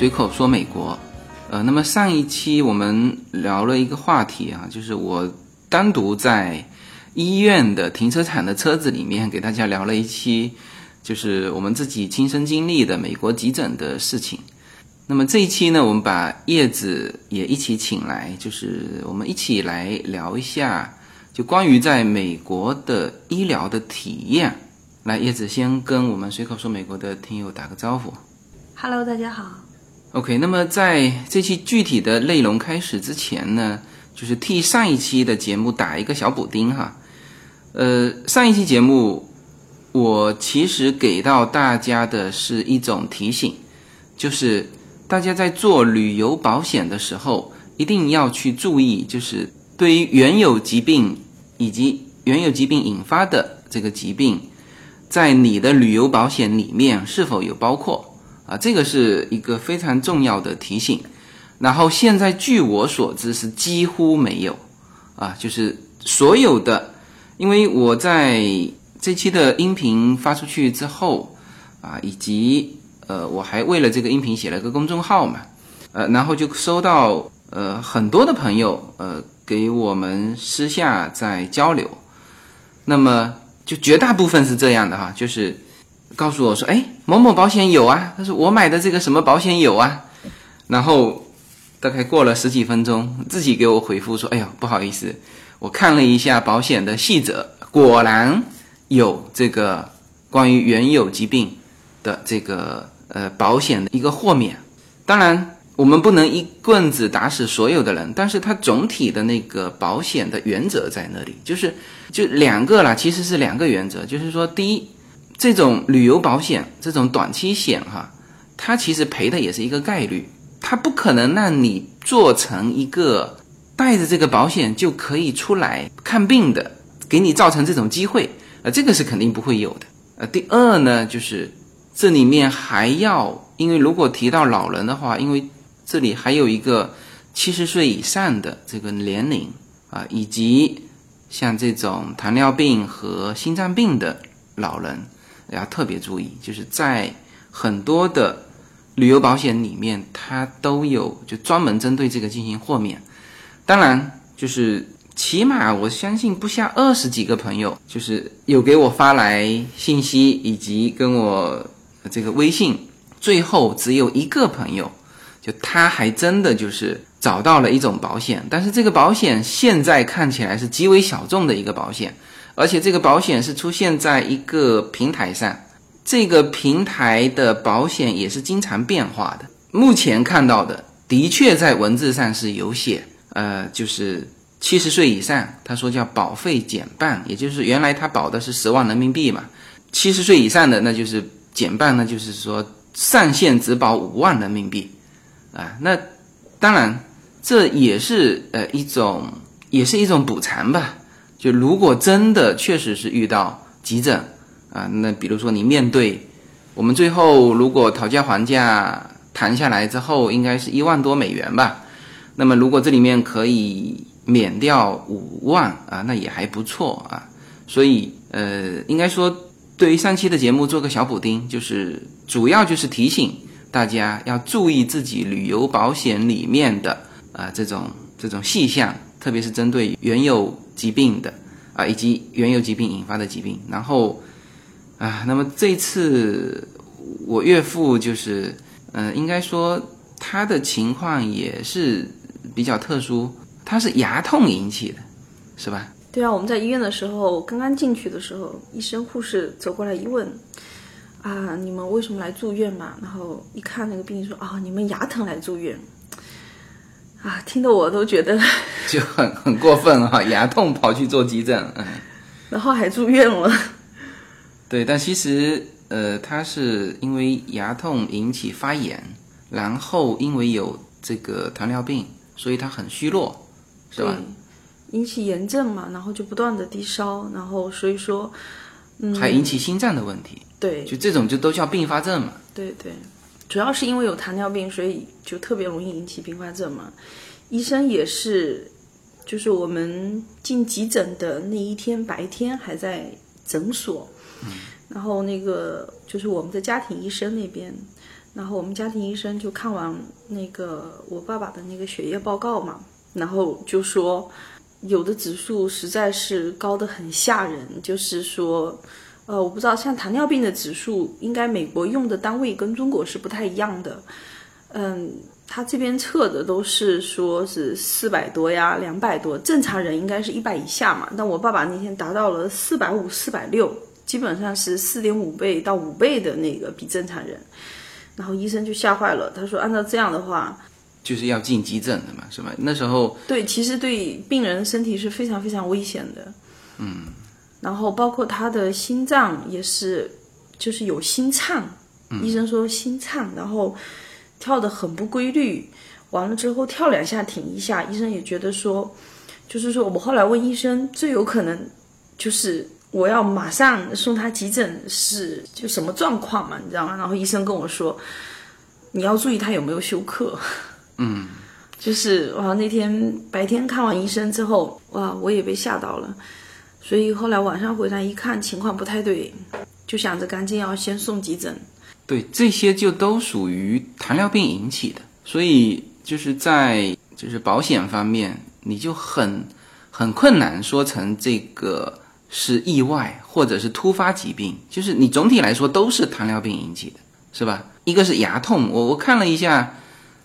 随口说美国，呃，那么上一期我们聊了一个话题啊，就是我单独在医院的停车场的车子里面给大家聊了一期，就是我们自己亲身经历的美国急诊的事情。那么这一期呢，我们把叶子也一起请来，就是我们一起来聊一下，就关于在美国的医疗的体验。来，叶子先跟我们随口说美国的听友打个招呼。Hello，大家好。OK，那么在这期具体的内容开始之前呢，就是替上一期的节目打一个小补丁哈。呃，上一期节目我其实给到大家的是一种提醒，就是大家在做旅游保险的时候，一定要去注意，就是对于原有疾病以及原有疾病引发的这个疾病，在你的旅游保险里面是否有包括。啊，这个是一个非常重要的提醒。然后现在据我所知是几乎没有，啊，就是所有的，因为我在这期的音频发出去之后，啊，以及呃，我还为了这个音频写了个公众号嘛，呃，然后就收到呃很多的朋友呃给我们私下在交流，那么就绝大部分是这样的哈，就是。告诉我说：“哎，某某保险有啊。”他说：“我买的这个什么保险有啊。”然后大概过了十几分钟，自己给我回复说：“哎呦，不好意思，我看了一下保险的细则，果然有这个关于原有疾病的这个呃保险的一个豁免。当然，我们不能一棍子打死所有的人，但是它总体的那个保险的原则在那里，就是就两个啦，其实是两个原则，就是说第一。”这种旅游保险，这种短期险哈，它其实赔的也是一个概率，它不可能让你做成一个带着这个保险就可以出来看病的，给你造成这种机会，呃，这个是肯定不会有的。呃，第二呢，就是这里面还要，因为如果提到老人的话，因为这里还有一个七十岁以上的这个年龄啊，以及像这种糖尿病和心脏病的老人。要特别注意，就是在很多的旅游保险里面，它都有就专门针对这个进行豁免。当然，就是起码我相信不下二十几个朋友，就是有给我发来信息以及跟我这个微信，最后只有一个朋友，就他还真的就是找到了一种保险，但是这个保险现在看起来是极为小众的一个保险。而且这个保险是出现在一个平台上，这个平台的保险也是经常变化的。目前看到的，的确在文字上是有写，呃，就是七十岁以上，他说叫保费减半，也就是原来他保的是十万人民币嘛，七十岁以上的那就是减半，那就是说上限只保五万人民币，啊，那当然这也是呃一种，也是一种补偿吧。就如果真的确实是遇到急诊啊，那比如说你面对我们最后如果讨价还价谈下来之后，应该是一万多美元吧。那么如果这里面可以免掉五万啊，那也还不错啊。所以呃，应该说对于上期的节目做个小补丁，就是主要就是提醒大家要注意自己旅游保险里面的啊这种这种细项，特别是针对原有。疾病的啊，以及原有疾病引发的疾病，然后啊，那么这次我岳父就是，呃，应该说他的情况也是比较特殊，他是牙痛引起的，是吧？对啊，我们在医院的时候，刚刚进去的时候，医生护士走过来一问，啊，你们为什么来住院嘛？然后一看那个病人说，啊，你们牙疼来住院。啊，听得我都觉得 就很很过分哈、啊，牙痛跑去做急诊，嗯，然后还住院了。对，但其实呃，他是因为牙痛引起发炎，然后因为有这个糖尿病，所以他很虚弱，是吧？引起炎症嘛，然后就不断的低烧，然后所以说，嗯，还引起心脏的问题，对，就这种就都叫并发症嘛。对对。主要是因为有糖尿病，所以就特别容易引起并发症嘛。医生也是，就是我们进急诊的那一天白天还在诊所，然后那个就是我们的家庭医生那边，然后我们家庭医生就看完那个我爸爸的那个血液报告嘛，然后就说有的指数实在是高的很吓人，就是说，呃，我不知道像糖尿病的指数，应该美国用的单位跟中国是不太一样的，嗯。他这边测的都是说是四百多呀，两百多，正常人应该是一百以下嘛。但我爸爸那天达到了四百五、四百六，基本上是四点五倍到五倍的那个比正常人。然后医生就吓坏了，他说按照这样的话，就是要进急诊的嘛，是吧？那时候对，其实对病人身体是非常非常危险的。嗯，然后包括他的心脏也是，就是有心颤，医生说心颤，然后。跳的很不规律，完了之后跳两下停一下，医生也觉得说，就是说我们后来问医生，最有可能就是我要马上送他急诊，是就什么状况嘛，你知道吗？然后医生跟我说，你要注意他有没有休克。嗯，就是哇，那天白天看完医生之后，哇，我也被吓到了，所以后来晚上回来一看情况不太对，就想着赶紧要先送急诊。对，这些就都属于糖尿病引起的，所以就是在就是保险方面，你就很很困难说成这个是意外或者是突发疾病，就是你总体来说都是糖尿病引起的，是吧？一个是牙痛，我我看了一下，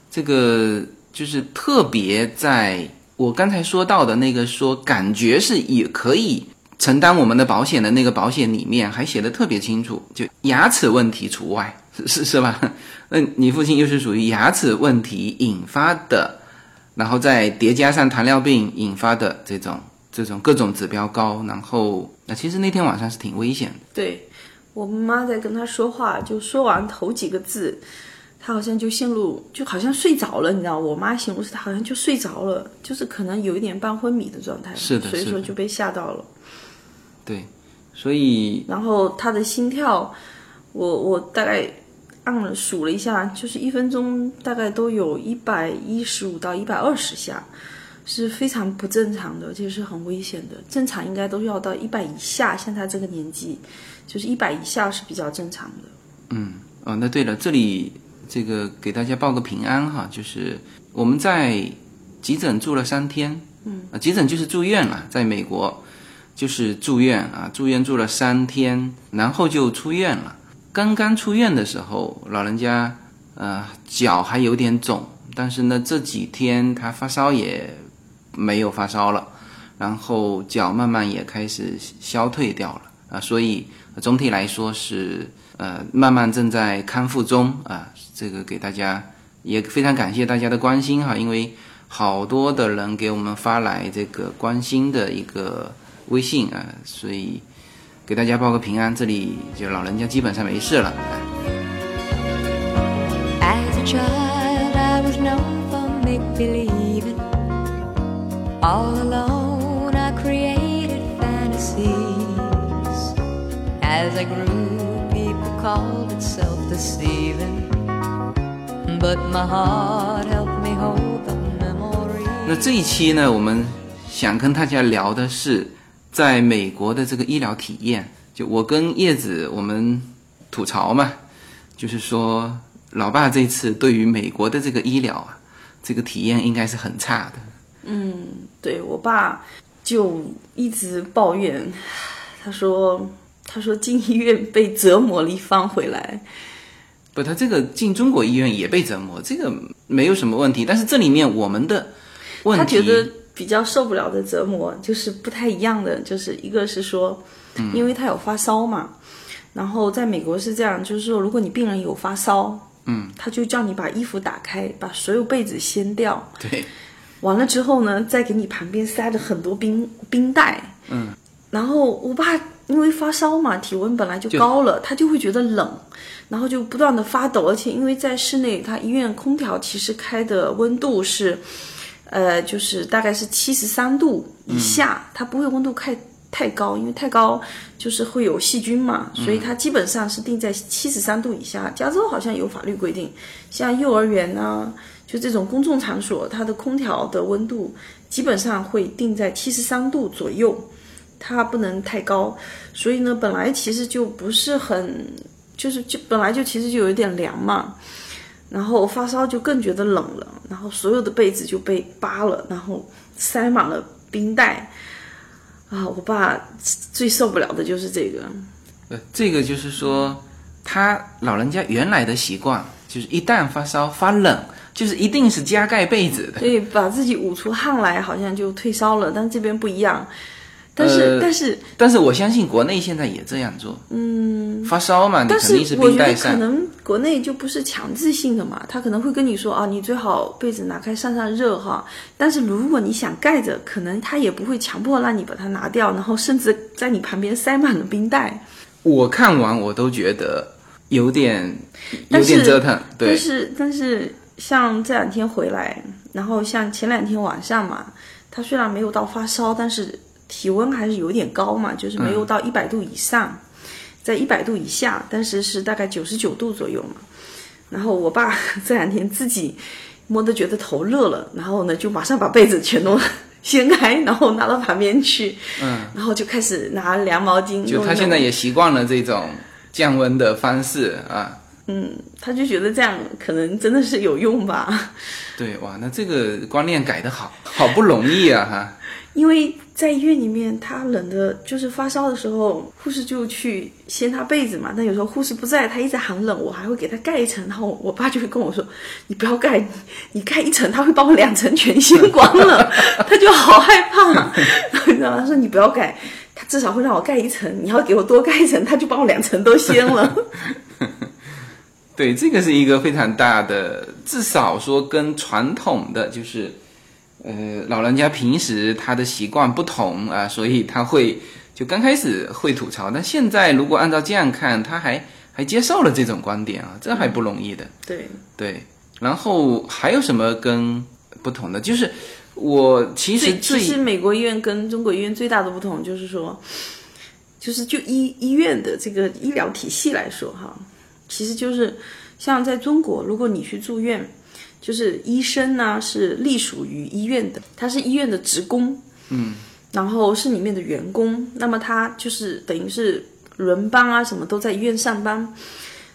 这个就是特别在我刚才说到的那个说感觉是也可以。承担我们的保险的那个保险里面还写的特别清楚，就牙齿问题除外，是是吧？那你父亲又是属于牙齿问题引发的，然后再叠加上糖尿病引发的这种这种各种指标高，然后那其实那天晚上是挺危险的。对我妈在跟他说话，就说完头几个字，他好像就陷入，就好像睡着了，你知道？我妈形容是他好像就睡着了，就是可能有一点半昏迷的状态，是的，所以说就被吓到了。对，所以然后他的心跳，我我大概按了数了一下，就是一分钟大概都有一百一十五到一百二十下，是非常不正常的，而且是很危险的。正常应该都要到一百以下，像他这个年纪，就是一百以下是比较正常的。嗯，哦，那对了，这里这个给大家报个平安哈，就是我们在急诊住了三天，嗯，啊，急诊就是住院了，在美国。就是住院啊，住院住了三天，然后就出院了。刚刚出院的时候，老人家呃脚还有点肿，但是呢这几天他发烧也没有发烧了，然后脚慢慢也开始消退掉了啊，所以总体来说是呃慢慢正在康复中啊。这个给大家也非常感谢大家的关心哈，因为好多的人给我们发来这个关心的一个。微信啊，所以给大家报个平安，这里就老人家基本上没事了。那这一期呢，我们想跟大家聊的是。在美国的这个医疗体验，就我跟叶子我们吐槽嘛，就是说老爸这次对于美国的这个医疗啊，这个体验应该是很差的。嗯，对我爸就一直抱怨，他说他说进医院被折磨了一番回来。不，他这个进中国医院也被折磨，这个没有什么问题。但是这里面我们的问题。比较受不了的折磨就是不太一样的，就是一个是说，因为他有发烧嘛，然后在美国是这样，就是说如果你病人有发烧，嗯，他就叫你把衣服打开，把所有被子掀掉，对，完了之后呢，再给你旁边塞着很多冰冰袋，嗯，然后我爸因为发烧嘛，体温本来就高了，他就会觉得冷，然后就不断的发抖，而且因为在室内，他医院空调其实开的温度是。呃，就是大概是七十三度以下，它不会温度太太高，因为太高就是会有细菌嘛，所以它基本上是定在七十三度以下。加州好像有法律规定，像幼儿园啊，就这种公众场所，它的空调的温度基本上会定在七十三度左右，它不能太高。所以呢，本来其实就不是很，就是就本来就其实就有一点凉嘛。然后发烧就更觉得冷了，然后所有的被子就被扒了，然后塞满了冰袋。啊，我爸最受不了的就是这个。呃，这个就是说，他老人家原来的习惯就是一旦发烧发冷，就是一定是加盖被子的。对，把自己捂出汗来，好像就退烧了。但这边不一样。但是，呃但是，但是我相信国内现在也这样做。嗯，发烧嘛，你但肯定是我觉得可冰袋上。能国内就不是强制性的嘛，他可能会跟你说啊，你最好被子拿开散散热哈。但是如果你想盖着，可能他也不会强迫让你把它拿掉，然后甚至在你旁边塞满了冰袋。我看完我都觉得有点有点折腾。对，但是但是像这两天回来，然后像前两天晚上嘛，他虽然没有到发烧，但是体温还是有点高嘛，就是没有到一百度以上，在一百度以下，但是是大概九十九度左右嘛。然后我爸 这两天自己摸得觉得头热了，然后呢就马上把被子全都 掀开，然后拿到旁边去，嗯，然后就开始拿凉毛巾。就他现在也习惯了这种降温的方式啊。嗯他就觉得这样可能真的是有用吧。对，哇，那这个观念改得好，好不容易啊哈。因为在医院里面，他冷的，就是发烧的时候，护士就去掀他被子嘛。但有时候护士不在，他一直喊冷，我还会给他盖一层。然后我爸就会跟我说：“你不要盖，你你盖一层，他会把我两层全掀光了。” 他就好害怕，你知道吗？他说：“你不要盖，他至少会让我盖一层。你要给我多盖一层，他就把我两层都掀了。对，这个是一个非常大的，至少说跟传统的就是，呃，老人家平时他的习惯不同啊，所以他会就刚开始会吐槽，但现在如果按照这样看，他还还接受了这种观点啊，这还不容易的。对，对，然后还有什么跟不同的？就是我其实最最其实美国医院跟中国医院最大的不同就是说，就是就医医院的这个医疗体系来说哈，其实就是像在中国，如果你去住院，就是医生呢是隶属于医院的，他是医院的职工，嗯，然后是里面的员工，那么他就是等于是轮班啊，什么都在医院上班。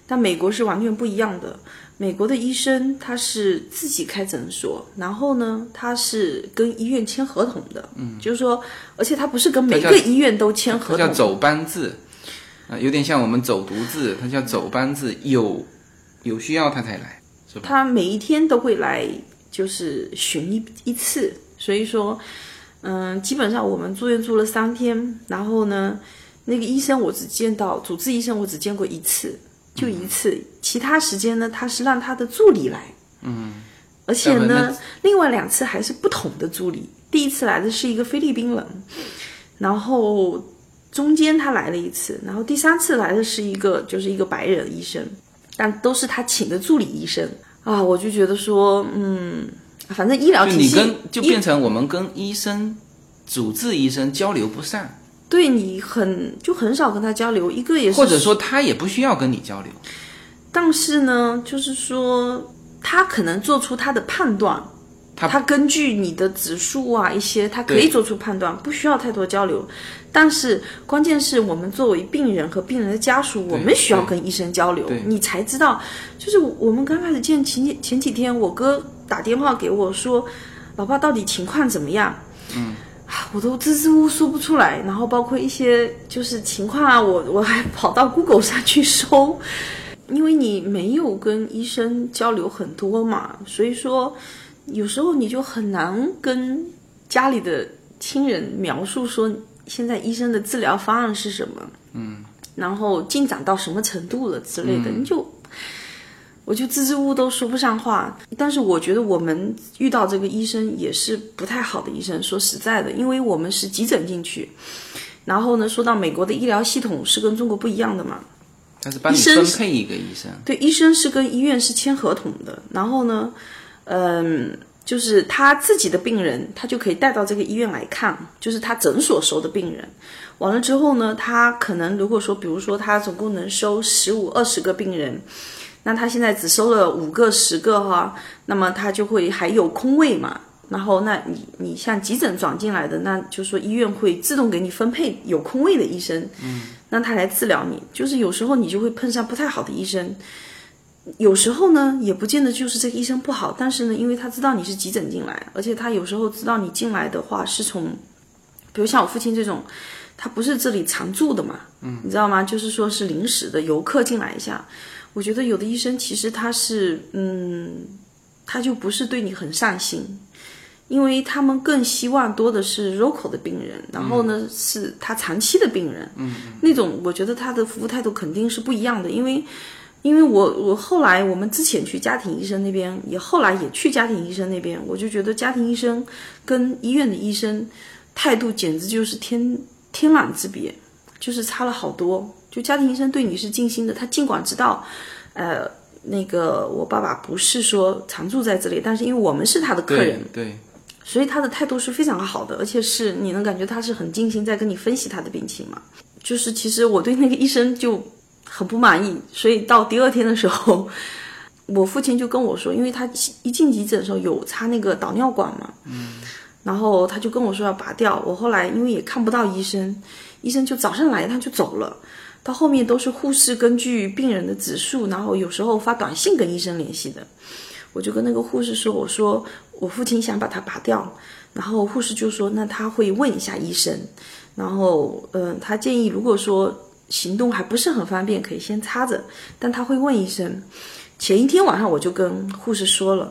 但美国是完全不一样的，美国的医生他是自己开诊所，然后呢，他是跟医院签合同的，嗯，就是说，而且他不是跟每个医院都签合同，他叫走班制，啊、有点像我们走读制，它叫走班制，有有需要他才来？他每一天都会来，就是巡一一次，所以说，嗯，基本上我们住院住了三天，然后呢，那个医生我只见到主治医生，我只见过一次，就一次，其他时间呢，他是让他的助理来，嗯，而且呢，另外两次还是不同的助理，第一次来的是一个菲律宾人，然后中间他来了一次，然后第三次来的是一个就是一个白人医生，但都是他请的助理医生啊，我就觉得说，嗯，反正医疗体系你跟就变成我们跟医生、主治医生交流不上，对你很就很少跟他交流，一个也是或者说他也不需要跟你交流。但是呢，就是说他可能做出他的判断，他他根据你的指数啊一些，他可以做出判断，不需要太多交流。但是关键是我们作为病人和病人的家属，我们需要跟医生交流，你才知道。就是我们刚开始见前几前几天，我哥打电话给我说，老爸到底情况怎么样？嗯。我都支支吾吾说不出来，然后包括一些就是情况啊，我我还跑到 Google 上去搜，因为你没有跟医生交流很多嘛，所以说有时候你就很难跟家里的亲人描述说现在医生的治疗方案是什么，嗯，然后进展到什么程度了之类的，你就。我就支支吾吾都说不上话，但是我觉得我们遇到这个医生也是不太好的医生。说实在的，因为我们是急诊进去，然后呢，说到美国的医疗系统是跟中国不一样的嘛，他是帮你分配一个医生，对，医生是跟医院是签合同的，然后呢，嗯，就是他自己的病人，他就可以带到这个医院来看，就是他诊所收的病人。完了之后呢，他可能如果说，比如说他总共能收十五、二十个病人，那他现在只收了五个、十个哈，那么他就会还有空位嘛。然后，那你你像急诊转进来的，那就说医院会自动给你分配有空位的医生，嗯，让他来治疗你。就是有时候你就会碰上不太好的医生，有时候呢，也不见得就是这个医生不好，但是呢，因为他知道你是急诊进来，而且他有时候知道你进来的话是从，比如像我父亲这种，他不是这里常住的嘛，嗯，你知道吗？就是说是临时的游客进来一下。我觉得有的医生其实他是，嗯，他就不是对你很上心，因为他们更希望多的是 local 的病人，然后呢是他长期的病人，嗯，那种我觉得他的服务态度肯定是不一样的，因为。因为我我后来我们之前去家庭医生那边，也后来也去家庭医生那边，我就觉得家庭医生跟医院的医生态度简直就是天天壤之别，就是差了好多。就家庭医生对你是尽心的，他尽管知道，呃，那个我爸爸不是说常住在这里，但是因为我们是他的客人，对，所以他的态度是非常好的，而且是你能感觉他是很尽心在跟你分析他的病情嘛。就是其实我对那个医生就。很不满意，所以到第二天的时候，我父亲就跟我说，因为他一进急诊的时候有插那个导尿管嘛，嗯，然后他就跟我说要拔掉。我后来因为也看不到医生，医生就早上来一趟就走了，到后面都是护士根据病人的指数，然后有时候发短信跟医生联系的。我就跟那个护士说，我说我父亲想把它拔掉，然后护士就说那他会问一下医生，然后嗯，他建议如果说。行动还不是很方便，可以先插着，但他会问医生。前一天晚上我就跟护士说了，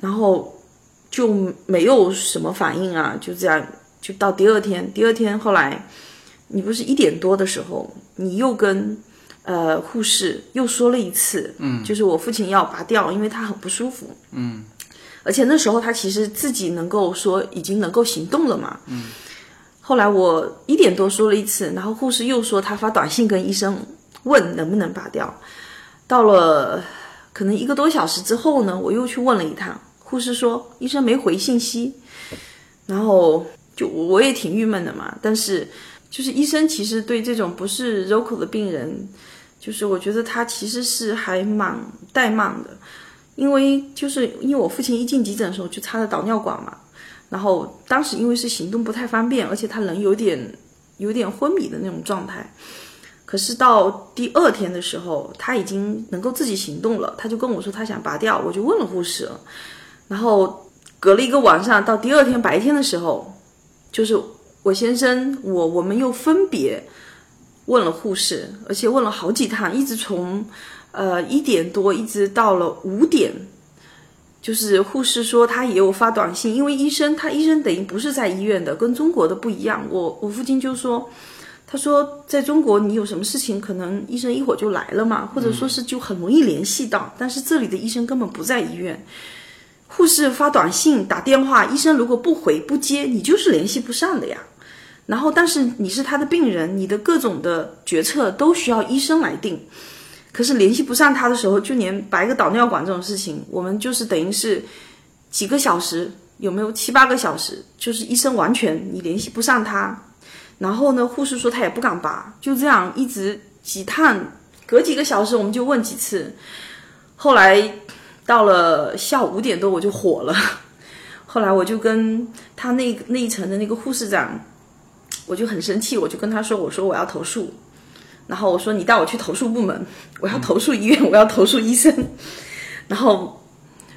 然后就没有什么反应啊，就这样，就到第二天。第二天后来，你不是一点多的时候，你又跟呃护士又说了一次，嗯，就是我父亲要拔掉，因为他很不舒服，嗯，而且那时候他其实自己能够说已经能够行动了嘛，嗯。后来我一点多说了一次，然后护士又说他发短信跟医生问能不能拔掉。到了可能一个多小时之后呢，我又去问了一趟，护士说医生没回信息。然后就我也挺郁闷的嘛，但是就是医生其实对这种不是 local 的病人，就是我觉得他其实是还蛮怠慢的，因为就是因为我父亲一进急诊的时候就插了导尿管嘛。然后当时因为是行动不太方便，而且他人有点有点昏迷的那种状态。可是到第二天的时候，他已经能够自己行动了，他就跟我说他想拔掉，我就问了护士。然后隔了一个晚上，到第二天白天的时候，就是我先生我我们又分别问了护士，而且问了好几趟，一直从呃一点多一直到了五点。就是护士说他也有发短信，因为医生他医生等于不是在医院的，跟中国的不一样。我我父亲就说，他说在中国你有什么事情，可能医生一会儿就来了嘛，或者说是就很容易联系到。但是这里的医生根本不在医院，护士发短信打电话，医生如果不回不接，你就是联系不上的呀。然后但是你是他的病人，你的各种的决策都需要医生来定。可是联系不上他的时候，就连拔个导尿管这种事情，我们就是等于是几个小时，有没有七八个小时？就是医生完全你联系不上他，然后呢，护士说他也不敢拔，就这样一直几趟，隔几个小时我们就问几次。后来到了下午五点多，我就火了。后来我就跟他那那一层的那个护士长，我就很生气，我就跟他说：“我说我要投诉。”然后我说你带我去投诉部门，我要投诉医院，我要投诉医生。然后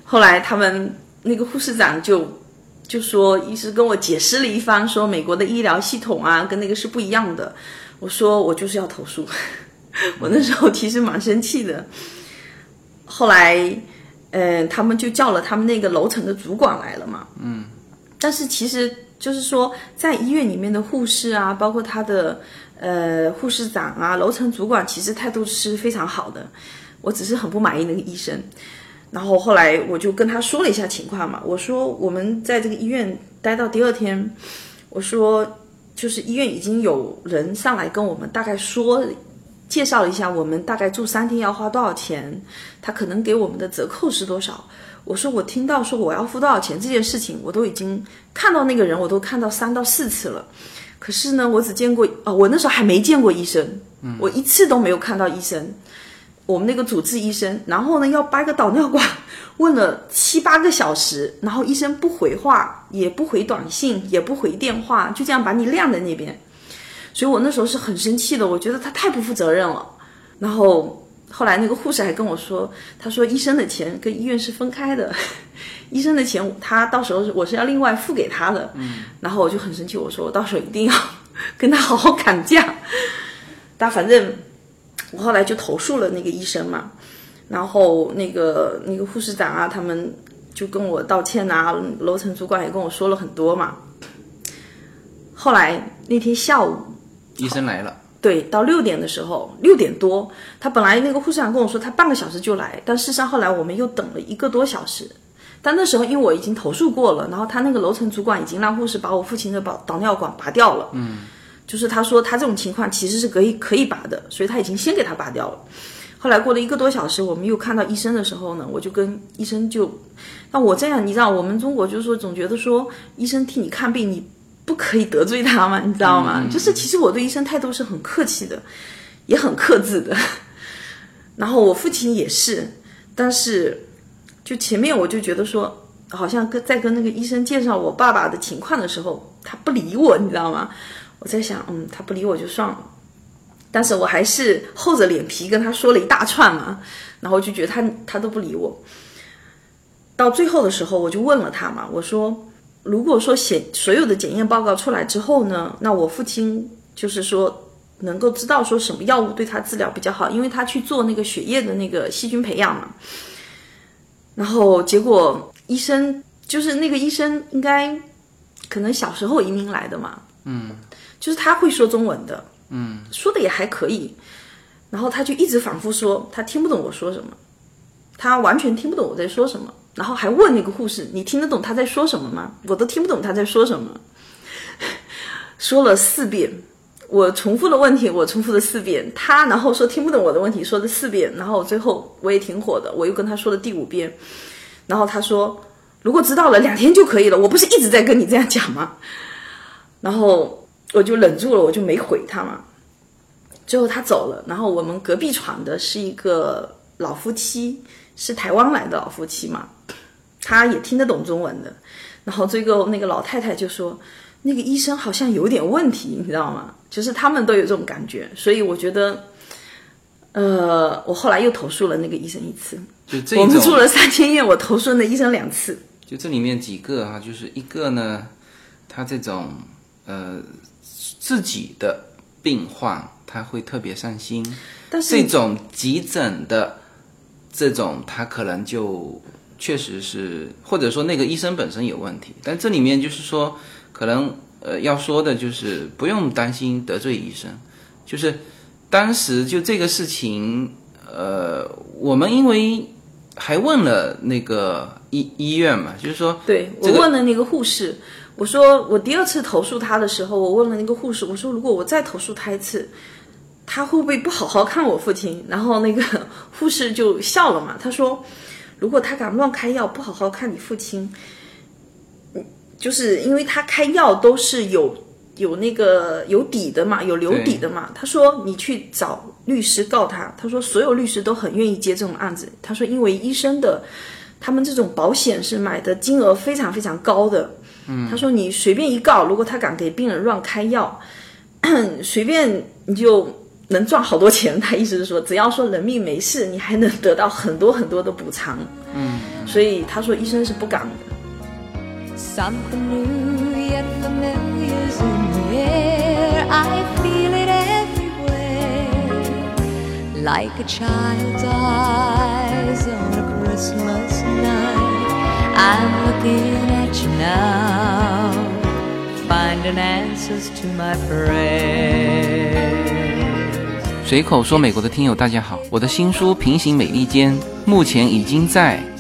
后来他们那个护士长就就说，医师跟我解释了一番，说美国的医疗系统啊跟那个是不一样的。我说我就是要投诉，我那时候其实蛮生气的。后来，嗯，他们就叫了他们那个楼层的主管来了嘛。嗯。但是其实就是说，在医院里面的护士啊，包括他的。呃，护士长啊，楼层主管其实态度是非常好的，我只是很不满意那个医生。然后后来我就跟他说了一下情况嘛，我说我们在这个医院待到第二天，我说就是医院已经有人上来跟我们大概说，介绍了一下我们大概住三天要花多少钱，他可能给我们的折扣是多少。我说我听到说我要付多少钱这件事情，我都已经看到那个人，我都看到三到四次了。可是呢，我只见过哦，我那时候还没见过医生，我一次都没有看到医生。我们那个主治医生，然后呢要掰个导尿管，问了七八个小时，然后医生不回话，也不回短信，也不回电话，就这样把你晾在那边。所以我那时候是很生气的，我觉得他太不负责任了。然后后来那个护士还跟我说，他说医生的钱跟医院是分开的，医生的钱他到时候我是要另外付给他的。嗯，然后我就很生气，我说我到时候一定要跟他好好砍价。但反正我后来就投诉了那个医生嘛，然后那个那个护士长啊，他们就跟我道歉啊，楼层主管也跟我说了很多嘛。后来那天下午，医生来了。对，到六点的时候，六点多，他本来那个护士长跟我说他半个小时就来，但事实上后来我们又等了一个多小时。但那时候因为我已经投诉过了，然后他那个楼层主管已经让护士把我父亲的导导尿管拔掉了。嗯，就是他说他这种情况其实是可以可以拔的，所以他已经先给他拔掉了。后来过了一个多小时，我们又看到医生的时候呢，我就跟医生就，那我这样，你知道我们中国就是说总觉得说医生替你看病，你。不可以得罪他嘛？你知道吗？就是其实我对医生态度是很客气的，也很克制的。然后我父亲也是，但是就前面我就觉得说，好像跟在跟那个医生介绍我爸爸的情况的时候，他不理我，你知道吗？我在想，嗯，他不理我就算了。但是我还是厚着脸皮跟他说了一大串嘛，然后就觉得他他都不理我。到最后的时候，我就问了他嘛，我说。如果说检所有的检验报告出来之后呢，那我父亲就是说能够知道说什么药物对他治疗比较好，因为他去做那个血液的那个细菌培养嘛。然后结果医生就是那个医生应该可能小时候移民来的嘛，嗯，就是他会说中文的，嗯，说的也还可以。然后他就一直反复说他听不懂我说什么，他完全听不懂我在说什么。然后还问那个护士：“你听得懂他在说什么吗？”我都听不懂他在说什么。说了四遍，我重复了问题我重复了四遍，他然后说听不懂我的问题，说了四遍，然后最后我也挺火的，我又跟他说了第五遍，然后他说：“如果知道了，两天就可以了。”我不是一直在跟你这样讲吗？然后我就忍住了，我就没回他嘛。最后他走了，然后我们隔壁床的是一个老夫妻，是台湾来的老夫妻嘛。他也听得懂中文的，然后最后那个老太太就说，那个医生好像有点问题，你知道吗？就是他们都有这种感觉，所以我觉得，呃，我后来又投诉了那个医生一次。就这我们住了三天院，我投诉那医生两次。就这里面几个哈，就是一个呢，他这种呃自己的病患他会特别上心，但是这种急诊的这种他可能就。确实是，或者说那个医生本身有问题，但这里面就是说，可能呃要说的就是不用担心得罪医生，就是当时就这个事情，呃，我们因为还问了那个医医院嘛，就是说，对我问了那个护士，我说我第二次投诉他的时候，我问了那个护士，我说如果我再投诉他一次，他会不会不好好看我父亲？然后那个护士就笑了嘛，他说。如果他敢乱开药，不好好看你父亲，嗯，就是因为他开药都是有有那个有底的嘛，有留底的嘛。他说你去找律师告他，他说所有律师都很愿意接这种案子。他说因为医生的他们这种保险是买的金额非常非常高的。嗯，他说你随便一告，如果他敢给病人乱开药，随便你就。能赚好多钱，他意思是说，只要说人命没事，你还能得到很多很多的补偿。嗯，所以他说医生是不敢的。随口说美国的听友，大家好，我的新书《平行美利坚》目前已经在。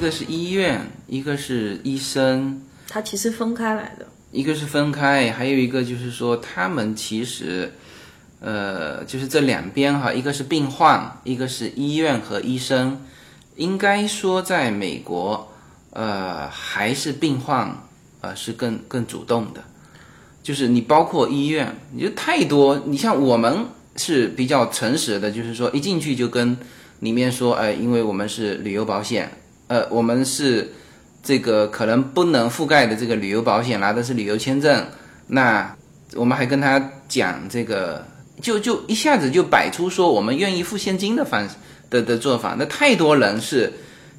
一个是医院，一个是医生，它其实分开来的。一个是分开，还有一个就是说他们其实，呃，就是这两边哈，一个是病患，一个是医院和医生，应该说在美国，呃，还是病患呃是更更主动的，就是你包括医院，你就太多，你像我们是比较诚实的，就是说一进去就跟里面说，哎，因为我们是旅游保险，呃，我们是。这个可能不能覆盖的这个旅游保险拿的是旅游签证，那我们还跟他讲这个，就就一下子就摆出说我们愿意付现金的方的的做法。那太多人是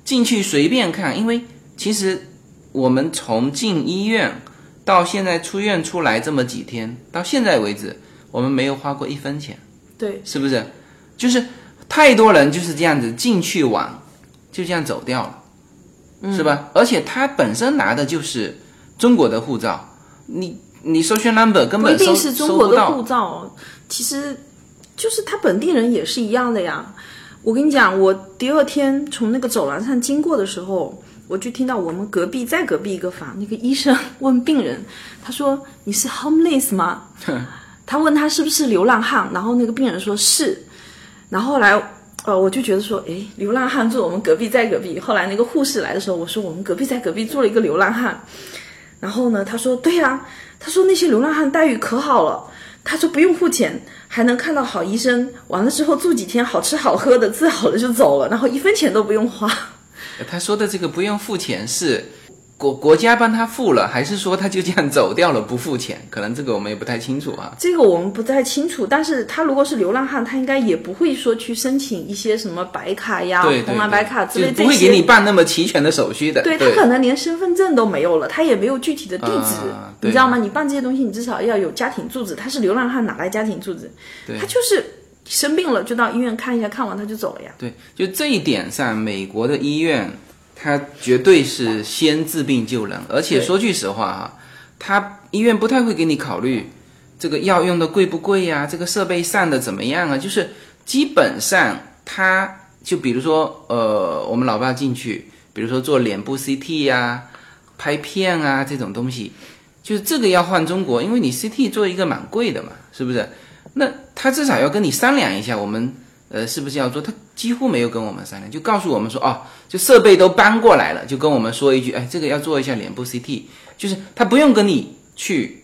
进去随便看，因为其实我们从进医院到现在出院出来这么几天，到现在为止，我们没有花过一分钱。对，是不是？就是太多人就是这样子进去玩，就这样走掉了。是吧？而且他本身拿的就是中国的护照，你你搜寻 number 根本不一定是中国的护照，其实就是他本地人也是一样的呀。我跟你讲，我第二天从那个走廊上经过的时候，我就听到我们隔壁再隔壁一个房那个医生 问病人，他说你是 homeless 吗？他问他是不是流浪汉，然后那个病人说是，然后来。呃，我就觉得说，哎，流浪汉住我们隔壁，在隔壁。后来那个护士来的时候，我说我们隔壁在隔壁住了一个流浪汉。然后呢，他说对呀，他说那些流浪汉待遇可好了，他说不用付钱，还能看到好医生，完了之后住几天，好吃好喝的，治好了就走了，然后一分钱都不用花。他说的这个不用付钱是。国国家帮他付了，还是说他就这样走掉了不付钱？可能这个我们也不太清楚啊。这个我们不太清楚，但是他如果是流浪汉，他应该也不会说去申请一些什么白卡呀、红蓝白卡之类这些，不会给你办那么齐全的手续的。对他可能连身份证都没有了，他也没有具体的地址，你知道吗？你办这些东西，你至少要有家庭住址。他是流浪汉，哪来家庭住址？他就是生病了就到医院看一下，看完他就走了呀。对，就这一点上，美国的医院。他绝对是先治病救人，而且说句实话哈，他医院不太会给你考虑这个药用的贵不贵呀，这个设备上的怎么样啊？就是基本上他就比如说呃，我们老爸进去，比如说做脸部 CT 呀、拍片啊这种东西，就是这个要换中国，因为你 CT 做一个蛮贵的嘛，是不是？那他至少要跟你商量一下，我们。呃，是不是要做？他几乎没有跟我们商量，就告诉我们说，哦，就设备都搬过来了，就跟我们说一句，哎，这个要做一下脸部 CT，就是他不用跟你去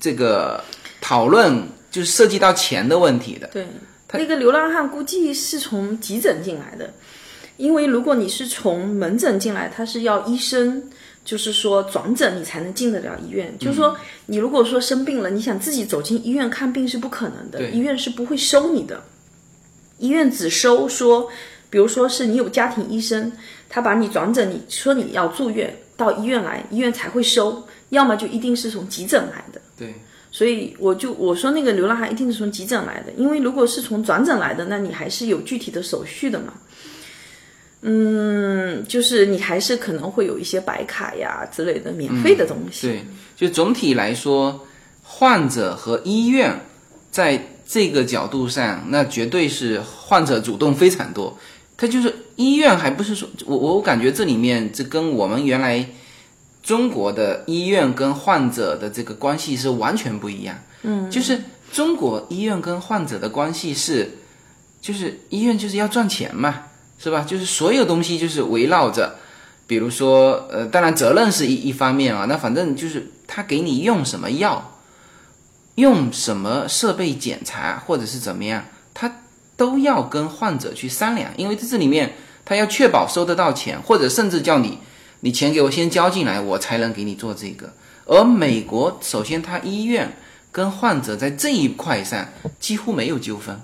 这个讨论，就是涉及到钱的问题的。对，那个流浪汉估计是从急诊进来的，因为如果你是从门诊进来，他是要医生，就是说转诊你才能进得了医院。就是说，你如果说生病了，你想自己走进医院看病是不可能的，医院是不会收你的。医院只收说，比如说是你有家庭医生，他把你转诊，你说你要住院，到医院来，医院才会收，要么就一定是从急诊来的。对，所以我就我说那个流浪汉一定是从急诊来的，因为如果是从转诊来的，那你还是有具体的手续的嘛。嗯，就是你还是可能会有一些白卡呀之类的免费的东西。对，就总体来说，患者和医院在。这个角度上，那绝对是患者主动非常多。他就是医院，还不是说我我感觉这里面这跟我们原来中国的医院跟患者的这个关系是完全不一样。嗯，就是中国医院跟患者的关系是，就是医院就是要赚钱嘛，是吧？就是所有东西就是围绕着，比如说呃，当然责任是一一方面啊，那反正就是他给你用什么药。用什么设备检查或者是怎么样，他都要跟患者去商量，因为在这里面他要确保收得到钱，或者甚至叫你，你钱给我先交进来，我才能给你做这个。而美国首先，他医院跟患者在这一块上几乎没有纠纷，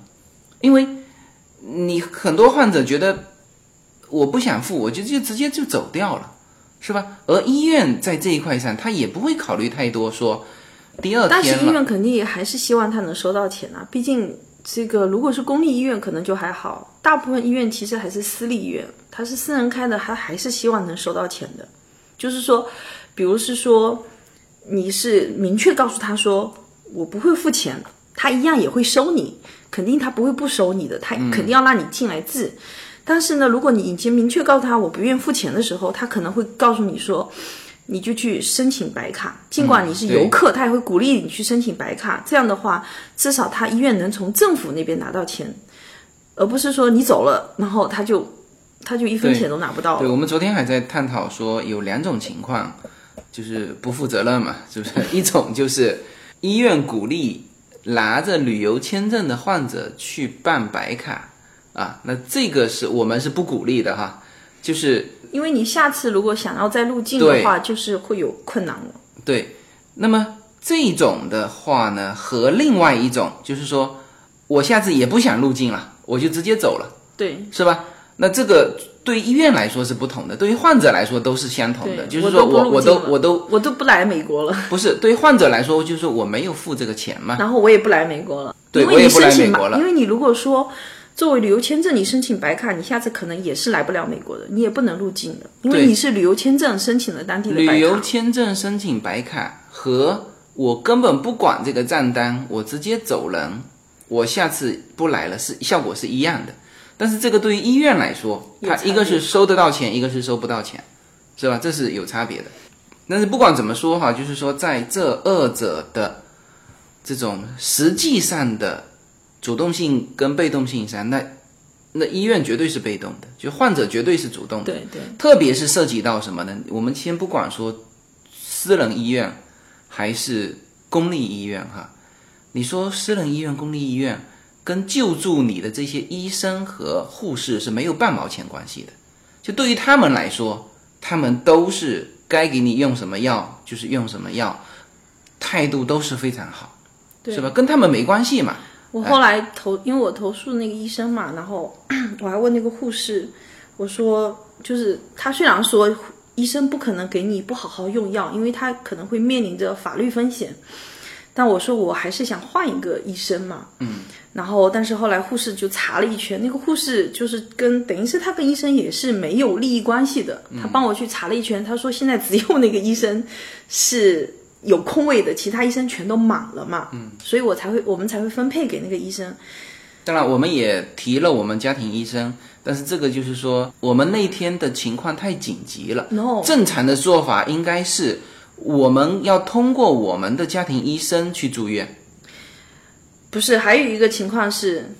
因为你很多患者觉得我不想付，我就就直接就走掉了，是吧？而医院在这一块上，他也不会考虑太多说。第二天但是医院肯定也还是希望他能收到钱啊，毕竟这个如果是公立医院可能就还好，大部分医院其实还是私立医院，他是私人开的，他还是希望能收到钱的。就是说，比如是说你是明确告诉他说我不会付钱，他一样也会收你，肯定他不会不收你的，他肯定要让你进来治。但是呢，如果你已经明确告诉他我不愿付钱的时候，他可能会告诉你说。你就去申请白卡，尽管你是游客，他也会鼓励你去申请白卡。这样的话，至少他医院能从政府那边拿到钱，而不是说你走了，然后他就他就一分钱都拿不到。对，我们昨天还在探讨说有两种情况，就是不负责任嘛，是不是？一种就是医院鼓励拿着旅游签证的患者去办白卡啊，那这个是我们是不鼓励的哈，就是。因为你下次如果想要再入境的话，就是会有困难了。对，那么这种的话呢，和另外一种就是说，我下次也不想入境了，我就直接走了，对，是吧？那这个对医院来说是不同的，对于患者来说都是相同的。就是说我我都我都我都不来美国了。不是，对于患者来说，就是说我没有付这个钱嘛。然后我也不来美国了。对，我也不来美国了。因为你如果说。作为旅游签证，你申请白卡，你下次可能也是来不了美国的，你也不能入境的，因为你是旅游签证申请了当地的白卡。旅游签证申请白卡和我根本不管这个账单，我直接走人，我下次不来了，是效果是一样的。但是这个对于医院来说，它一个是收得到钱，一个是收不到钱，是吧？这是有差别的。但是不管怎么说哈，就是说在这二者的这种实际上的。主动性跟被动性上，那那医院绝对是被动的，就患者绝对是主动的。对对，特别是涉及到什么呢？我们先不管说私人医院还是公立医院哈，你说私人医院、公立医院跟救助你的这些医生和护士是没有半毛钱关系的。就对于他们来说，他们都是该给你用什么药就是用什么药，态度都是非常好，是吧？跟他们没关系嘛。我后来投，因为我投诉那个医生嘛，然后 我还问那个护士，我说，就是他虽然说医生不可能给你不好好用药，因为他可能会面临着法律风险，但我说我还是想换一个医生嘛，嗯，然后但是后来护士就查了一圈，那个护士就是跟等于是他跟医生也是没有利益关系的，他帮我去查了一圈，他说现在只有那个医生是。有空位的，其他医生全都满了嘛，嗯，所以我才会，我们才会分配给那个医生。当然，我们也提了我们家庭医生，但是这个就是说，我们那天的情况太紧急了。no，正常的做法应该是，我们要通过我们的家庭医生去住院。不是，还有一个情况是，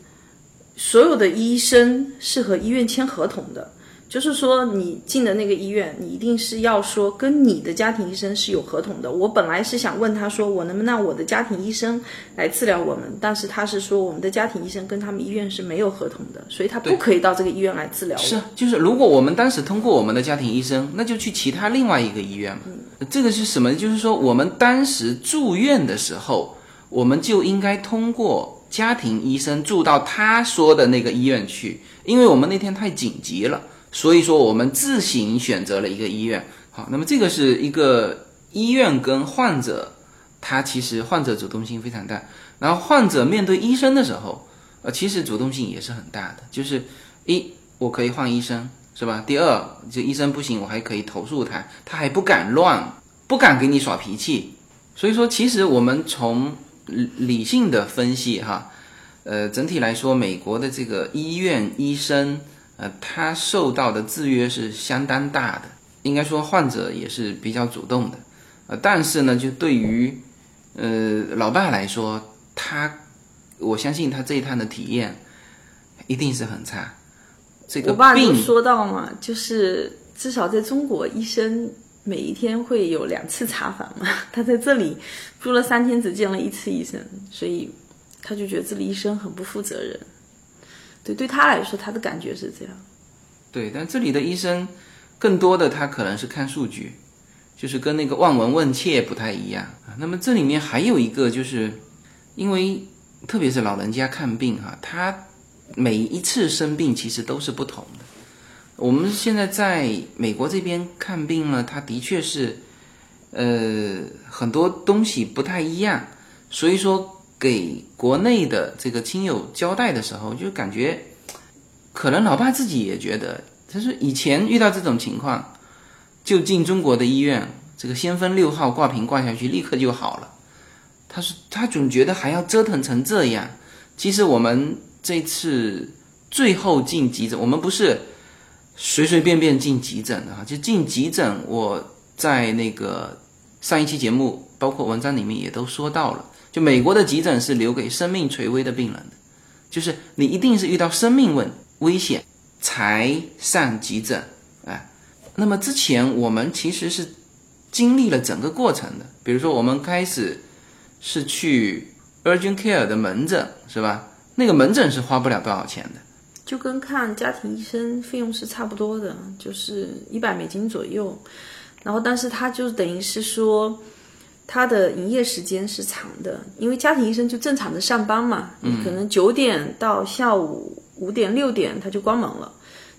所有的医生是和医院签合同的。就是说，你进的那个医院，你一定是要说跟你的家庭医生是有合同的。我本来是想问他说，我能不能让我的家庭医生来治疗我们，但是他是说我们的家庭医生跟他们医院是没有合同的，所以他不可以到这个医院来治疗。是，就是如果我们当时通过我们的家庭医生，那就去其他另外一个医院嘛。这个是什么？就是说我们当时住院的时候，我们就应该通过家庭医生住到他说的那个医院去，因为我们那天太紧急了。所以说，我们自行选择了一个医院。好，那么这个是一个医院跟患者，他其实患者主动性非常大。然后患者面对医生的时候，呃，其实主动性也是很大的。就是一，我可以换医生，是吧？第二，这医生不行，我还可以投诉他，他还不敢乱，不敢给你耍脾气。所以说，其实我们从理性的分析哈，呃，整体来说，美国的这个医院医生。呃，他受到的制约是相当大的，应该说患者也是比较主动的，呃，但是呢，就对于呃老爸来说，他我相信他这一趟的体验一定是很差。这个我爸就说到嘛，就是至少在中国，医生每一天会有两次查房嘛，他在这里住了三天，只见了一次医生，所以他就觉得这里医生很不负责任。对，对他来说，他的感觉是这样。对，但这里的医生，更多的他可能是看数据，就是跟那个望闻问切不太一样啊。那么这里面还有一个，就是因为特别是老人家看病哈，他每一次生病其实都是不同的。我们现在在美国这边看病呢，他的确是，呃，很多东西不太一样，所以说。给国内的这个亲友交代的时候，就感觉，可能老爸自己也觉得，他说以前遇到这种情况，就进中国的医院，这个先锋六号挂瓶挂下去，立刻就好了。他说他总觉得还要折腾成这样。其实我们这次最后进急诊，我们不是随随便便进急诊的哈，就进急诊，我在那个上一期节目，包括文章里面也都说到了，就美国的急诊是留给生命垂危的病人的，就是你一定是遇到生命问危险才上急诊，哎，那么之前我们其实是经历了整个过程的，比如说我们开始是去 urgent care 的门诊，是吧？那个门诊是花不了多少钱的。就跟看家庭医生费用是差不多的，就是一百美金左右。然后，但是它就等于是说，它的营业时间是长的，因为家庭医生就正常的上班嘛，你可能九点到下午五点六点他就关门了。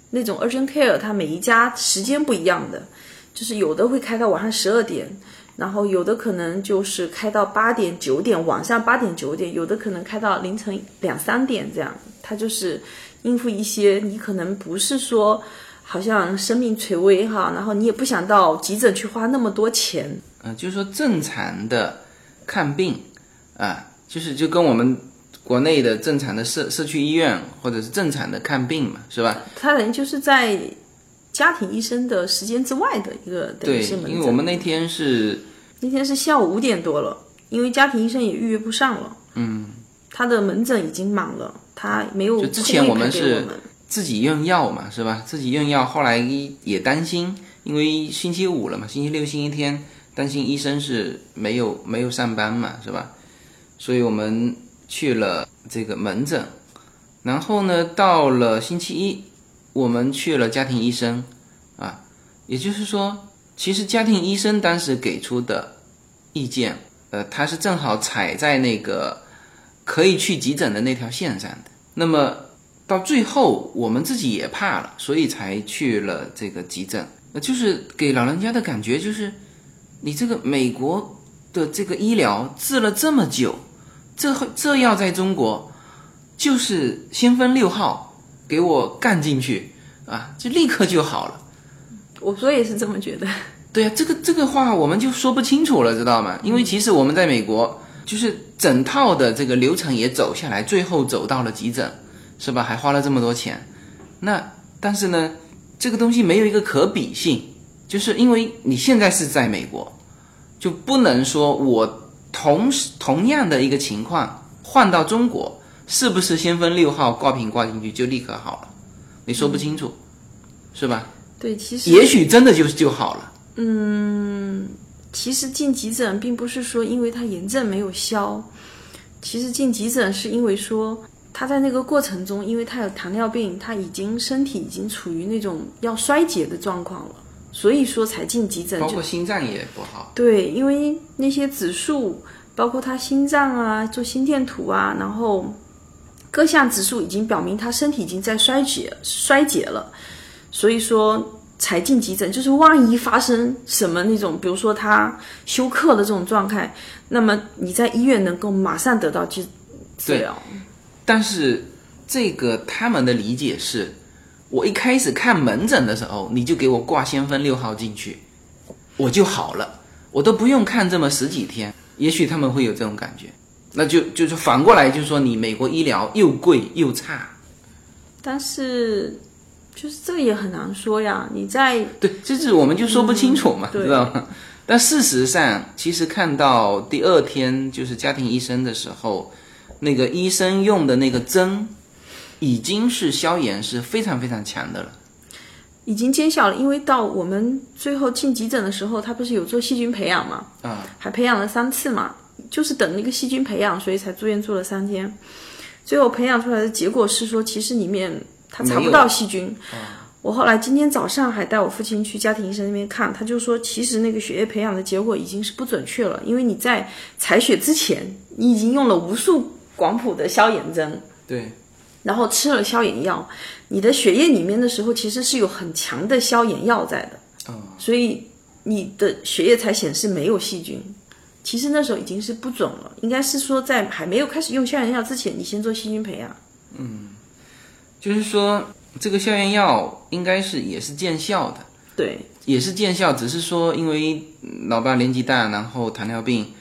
那种 urgent care 它每一家时间不一样的，就是有的会开到晚上十二点，然后有的可能就是开到八点九点，晚上八点九点，有的可能开到凌晨两三点这样，它就是应付一些你可能不是说。好像生命垂危哈，然后你也不想到急诊去花那么多钱。嗯，就是说正常的看病啊，就是就跟我们国内的正常的社社区医院或者是正常的看病嘛，是吧？他等于就是在家庭医生的时间之外的一个等于是因为我们那天是那天是下午五点多了，因为家庭医生也预约不上了。嗯，他的门诊已经满了，他没有就之前我们是。自己用药嘛，是吧？自己用药，后来也担心，因为星期五了嘛，星期六、星期天，担心医生是没有没有上班嘛，是吧？所以我们去了这个门诊，然后呢，到了星期一，我们去了家庭医生，啊，也就是说，其实家庭医生当时给出的意见，呃，他是正好踩在那个可以去急诊的那条线上的，那么。到最后，我们自己也怕了，所以才去了这个急诊。那就是给老人家的感觉就是，你这个美国的这个医疗治了这么久，这这药在中国，就是先锋六号给我干进去啊，就立刻就好了。我说也是这么觉得。对呀，这个这个话我们就说不清楚了，知道吗？因为其实我们在美国，就是整套的这个流程也走下来，最后走到了急诊。是吧？还花了这么多钱，那但是呢，这个东西没有一个可比性，就是因为你现在是在美国，就不能说我同时同样的一个情况换到中国，是不是先锋六号挂瓶挂进去就立刻好了？你说不清楚，是吧？对，其实也许真的就就好了。嗯，其实进急诊并不是说因为他炎症没有消，其实进急诊是因为说。他在那个过程中，因为他有糖尿病，他已经身体已经处于那种要衰竭的状况了，所以说才进急诊。包括心脏也不好。对，因为那些指数，包括他心脏啊，做心电图啊，然后各项指数已经表明他身体已经在衰竭衰竭了，所以说才进急诊。就是万一发生什么那种，比如说他休克的这种状态，那么你在医院能够马上得到治治疗。但是这个他们的理解是，我一开始看门诊的时候，你就给我挂先锋六号进去，我就好了，我都不用看这么十几天。也许他们会有这种感觉，那就就是反过来，就是说你美国医疗又贵又差。但是就是这个也很难说呀，你在对，就是我们就说不清楚嘛，知道吗？但事实上，其实看到第二天就是家庭医生的时候。那个医生用的那个针，已经是消炎是非常非常强的了，已经见效了。因为到我们最后进急诊的时候，他不是有做细菌培养嘛？啊，还培养了三次嘛，就是等那个细菌培养，所以才住院住了三天。最后培养出来的结果是说，其实里面他查不到细菌。我后来今天早上还带我父亲去家庭医生那边看，他就说，其实那个血液培养的结果已经是不准确了，因为你在采血之前，你已经用了无数。广谱的消炎针，对，然后吃了消炎药，你的血液里面的时候其实是有很强的消炎药在的，哦，所以你的血液才显示没有细菌。其实那时候已经是不准了，应该是说在还没有开始用消炎药之前，你先做细菌培养。嗯，就是说这个消炎药应该是也是见效的，对，也是见效，只是说因为老爸年纪大，然后糖尿病，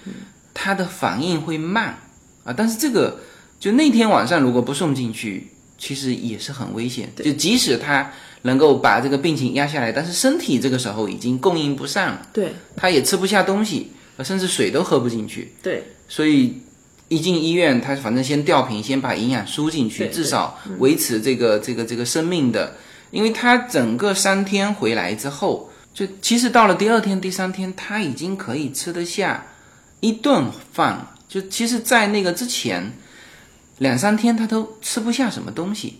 他的反应会慢。啊，但是这个就那天晚上如果不送进去，其实也是很危险。就即使他能够把这个病情压下来，但是身体这个时候已经供应不上了，对他也吃不下东西，甚至水都喝不进去。对所以一进医院，他反正先吊瓶，先把营养输进去，至少维持这个这个这个生命的。因为他整个三天回来之后，就其实到了第二天、第三天，他已经可以吃得下一顿饭了。就其实，在那个之前两三天，他都吃不下什么东西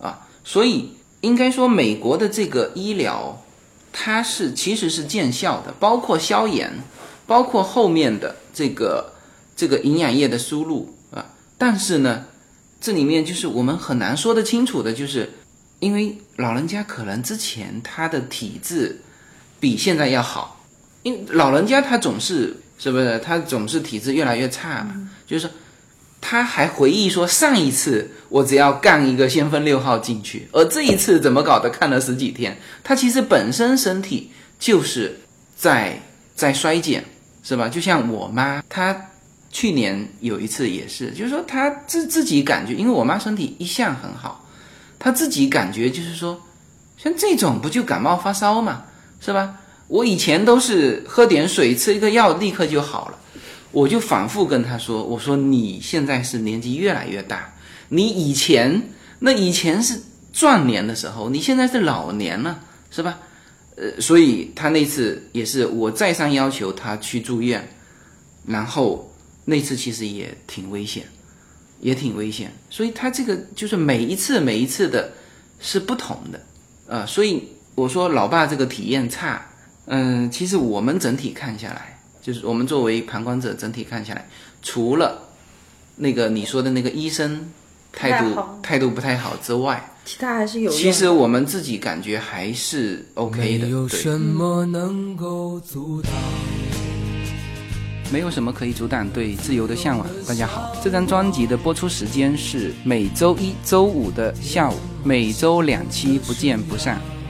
啊。所以应该说，美国的这个医疗，它是其实是见效的，包括消炎，包括后面的这个这个营养液的输入啊。但是呢，这里面就是我们很难说得清楚的，就是因为老人家可能之前他的体质比现在要好，因为老人家他总是是不是他总是体质越来越差嘛，就是说他还回忆说上一次我只要干一个先锋六号进去，而这一次怎么搞的看了十几天，他其实本身身体就是在在衰减，是吧？就像我妈她。去年有一次也是，就是说她自自己感觉，因为我妈身体一向很好，她自己感觉就是说，像这种不就感冒发烧嘛，是吧？我以前都是喝点水，吃一个药立刻就好了。我就反复跟他说，我说你现在是年纪越来越大，你以前那以前是壮年的时候，你现在是老年了，是吧？呃，所以他那次也是我再三要求他去住院，然后。那次其实也挺危险，也挺危险，所以他这个就是每一次每一次的是不同的，呃，所以我说老爸这个体验差，嗯、其实我们整体看下来，就是我们作为旁观者整体看下来，除了那个你说的那个医生态度态度不太好之外，其他还是有。其实我们自己感觉还是 OK 的，没有对。什么能够阻挡。没有什么可以阻挡对自由的向往。大家好，这张专辑的播出时间是每周一周五的下午，每周两期，不见不散。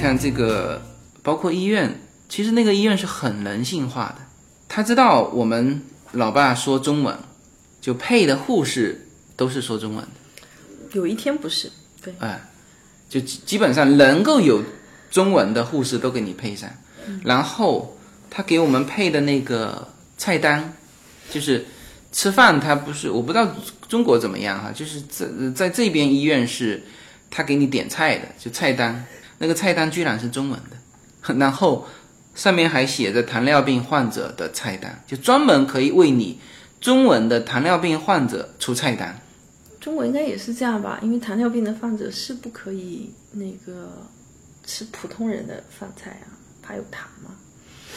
看这个，包括医院，其实那个医院是很人性化的，他知道我们老爸说中文，就配的护士都是说中文的。有一天不是，对，哎，就基基本上能够有中文的护士都给你配上，然后他给我们配的那个菜单，就是吃饭他不是我不知道中国怎么样哈，就是在在这边医院是他给你点菜的，就菜单，那个菜单居然是中文的，然后上面还写着糖尿病患者的菜单，就专门可以为你中文的糖尿病患者出菜单。中国应该也是这样吧？因为糖尿病的患者是不可以那个吃普通人的饭菜啊，怕有糖嘛。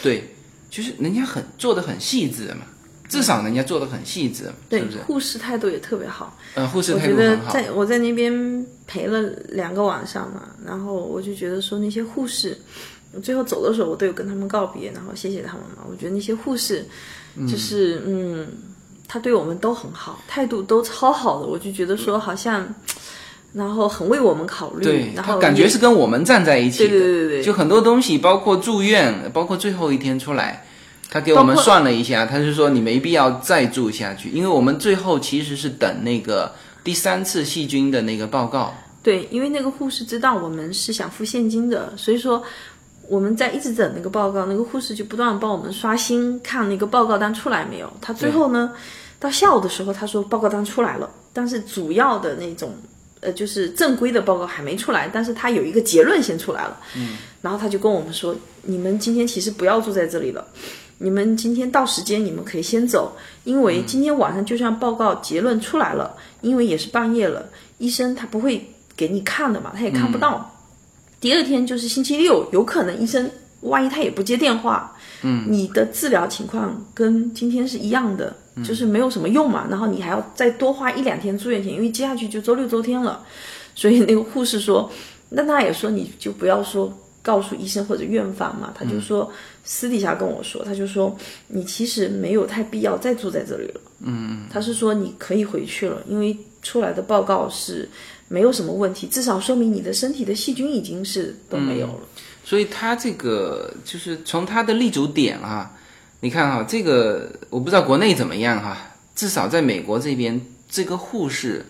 对，就是人家很做的很细致嘛，至少人家做的很细致，对是不是？，护士态度也特别好。呃，护士我觉得态度很好。在我在那边陪了两个晚上嘛，然后我就觉得说那些护士，最后走的时候我都有跟他们告别，然后谢谢他们嘛。我觉得那些护士就是嗯他对我们都很好，态度都超好的，我就觉得说好像，然后很为我们考虑，对，然后感觉是跟我们站在一起的。对对对对就很多东西，包括住院，包括最后一天出来，他给我们算了一下，他是说你没必要再住下去，因为我们最后其实是等那个第三次细菌的那个报告。对，因为那个护士知道我们是想付现金的，所以说我们在一直等那个报告，那个护士就不断帮我们刷新，看那个报告单出来没有。他最后呢，到下午的时候他说报告单出来了，但是主要的那种呃，就是正规的报告还没出来，但是他有一个结论先出来了。嗯，然后他就跟我们说，你们今天其实不要住在这里了，你们今天到时间你们可以先走，因为今天晚上就算报告结论出来了，因为也是半夜了，医生他不会给你看的嘛，他也看不到。第二天就是星期六，有可能医生万一他也不接电话，嗯，你的治疗情况跟今天是一样的，就是没有什么用嘛。然后你还要再多花一两天住院钱，因为接下去就周六周天了。所以那个护士说，那他也说你就不要说告诉医生或者院方嘛，他就说私底下跟我说，他就说你其实没有太必要再住在这里了。嗯嗯，他是说你可以回去了，因为出来的报告是。没有什么问题，至少说明你的身体的细菌已经是都没有了。所以他这个就是从他的立足点啊，你看哈，这个我不知道国内怎么样哈，至少在美国这边，这个护士，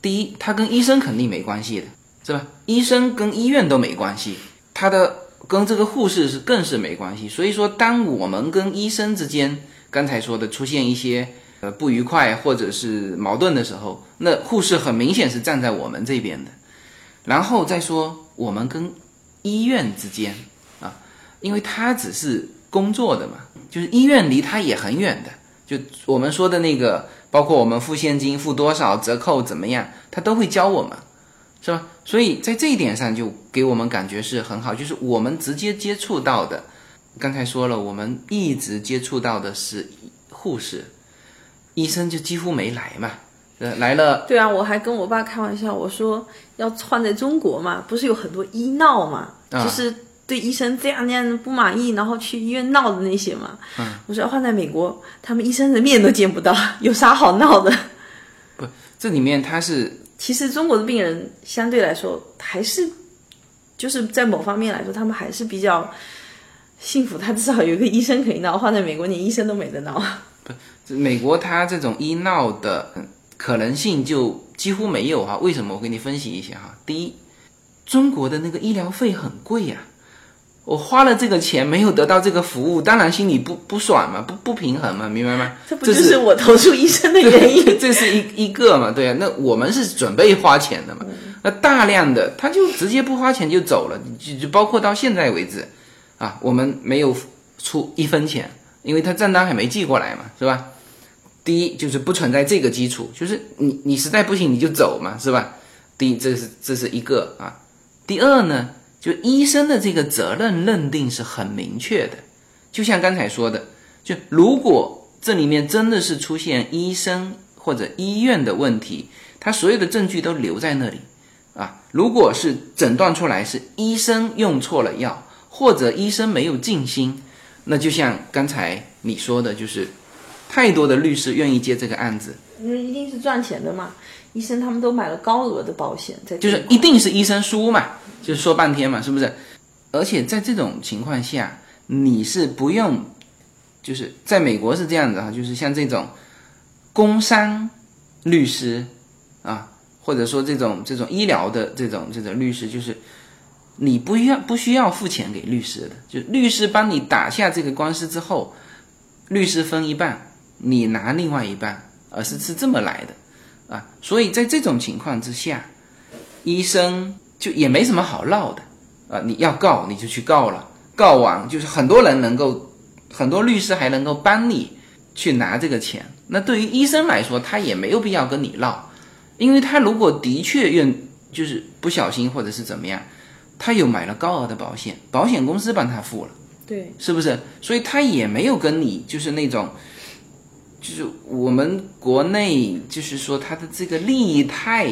第一，他跟医生肯定没关系的，是吧？医生跟医院都没关系，他的跟这个护士是更是没关系。所以说，当我们跟医生之间刚才说的出现一些。呃，不愉快或者是矛盾的时候，那护士很明显是站在我们这边的。然后再说我们跟医院之间啊，因为他只是工作的嘛，就是医院离他也很远的。就我们说的那个，包括我们付现金、付多少折扣怎么样，他都会教我们，是吧？所以在这一点上就给我们感觉是很好，就是我们直接接触到的。刚才说了，我们一直接触到的是护士。医生就几乎没来嘛，呃，来了。对啊，我还跟我爸开玩笑，我说要换在中国嘛，不是有很多医闹嘛，就是对医生这样那样不满意，然后去医院闹的那些嘛。嗯，我说要换在美国，他们医生的面都见不到，有啥好闹的？不，这里面他是其实中国的病人相对来说还是就是在某方面来说，他们还是比较幸福，他至少有一个医生可以闹。换在美国，连医生都没得闹。不美国他这种医闹的可能性就几乎没有哈？为什么？我给你分析一下哈。第一，中国的那个医疗费很贵呀，我花了这个钱没有得到这个服务，当然心里不不爽嘛，不不平衡嘛，明白吗？这不就是我投诉医生的原因？这是一一个嘛，对啊。那我们是准备花钱的嘛，那大量的他就直接不花钱就走了，就就包括到现在为止啊，我们没有出一分钱，因为他账单还没寄过来嘛，是吧？第一就是不存在这个基础，就是你你实在不行你就走嘛，是吧？第一这是这是一个啊。第二呢，就医生的这个责任认定是很明确的，就像刚才说的，就如果这里面真的是出现医生或者医院的问题，他所有的证据都留在那里啊。如果是诊断出来是医生用错了药，或者医生没有尽心，那就像刚才你说的，就是。太多的律师愿意接这个案子，因为一定是赚钱的嘛。医生他们都买了高额的保险，在就是一定是医生输嘛，就说半天嘛，是不是？而且在这种情况下，你是不用，就是在美国是这样子哈，就是像这种工伤律师啊，或者说这种这种医疗的这种这种律师，就是你不要不需要付钱给律师的，就律师帮你打下这个官司之后，律师分一半。你拿另外一半，而是是这么来的，啊，所以在这种情况之下，医生就也没什么好闹的，啊，你要告你就去告了，告完就是很多人能够，很多律师还能够帮你去拿这个钱。那对于医生来说，他也没有必要跟你闹，因为他如果的确愿就是不小心或者是怎么样，他有买了高额的保险，保险公司帮他付了，对，是不是？所以他也没有跟你就是那种。就是我们国内，就是说他的这个利益太，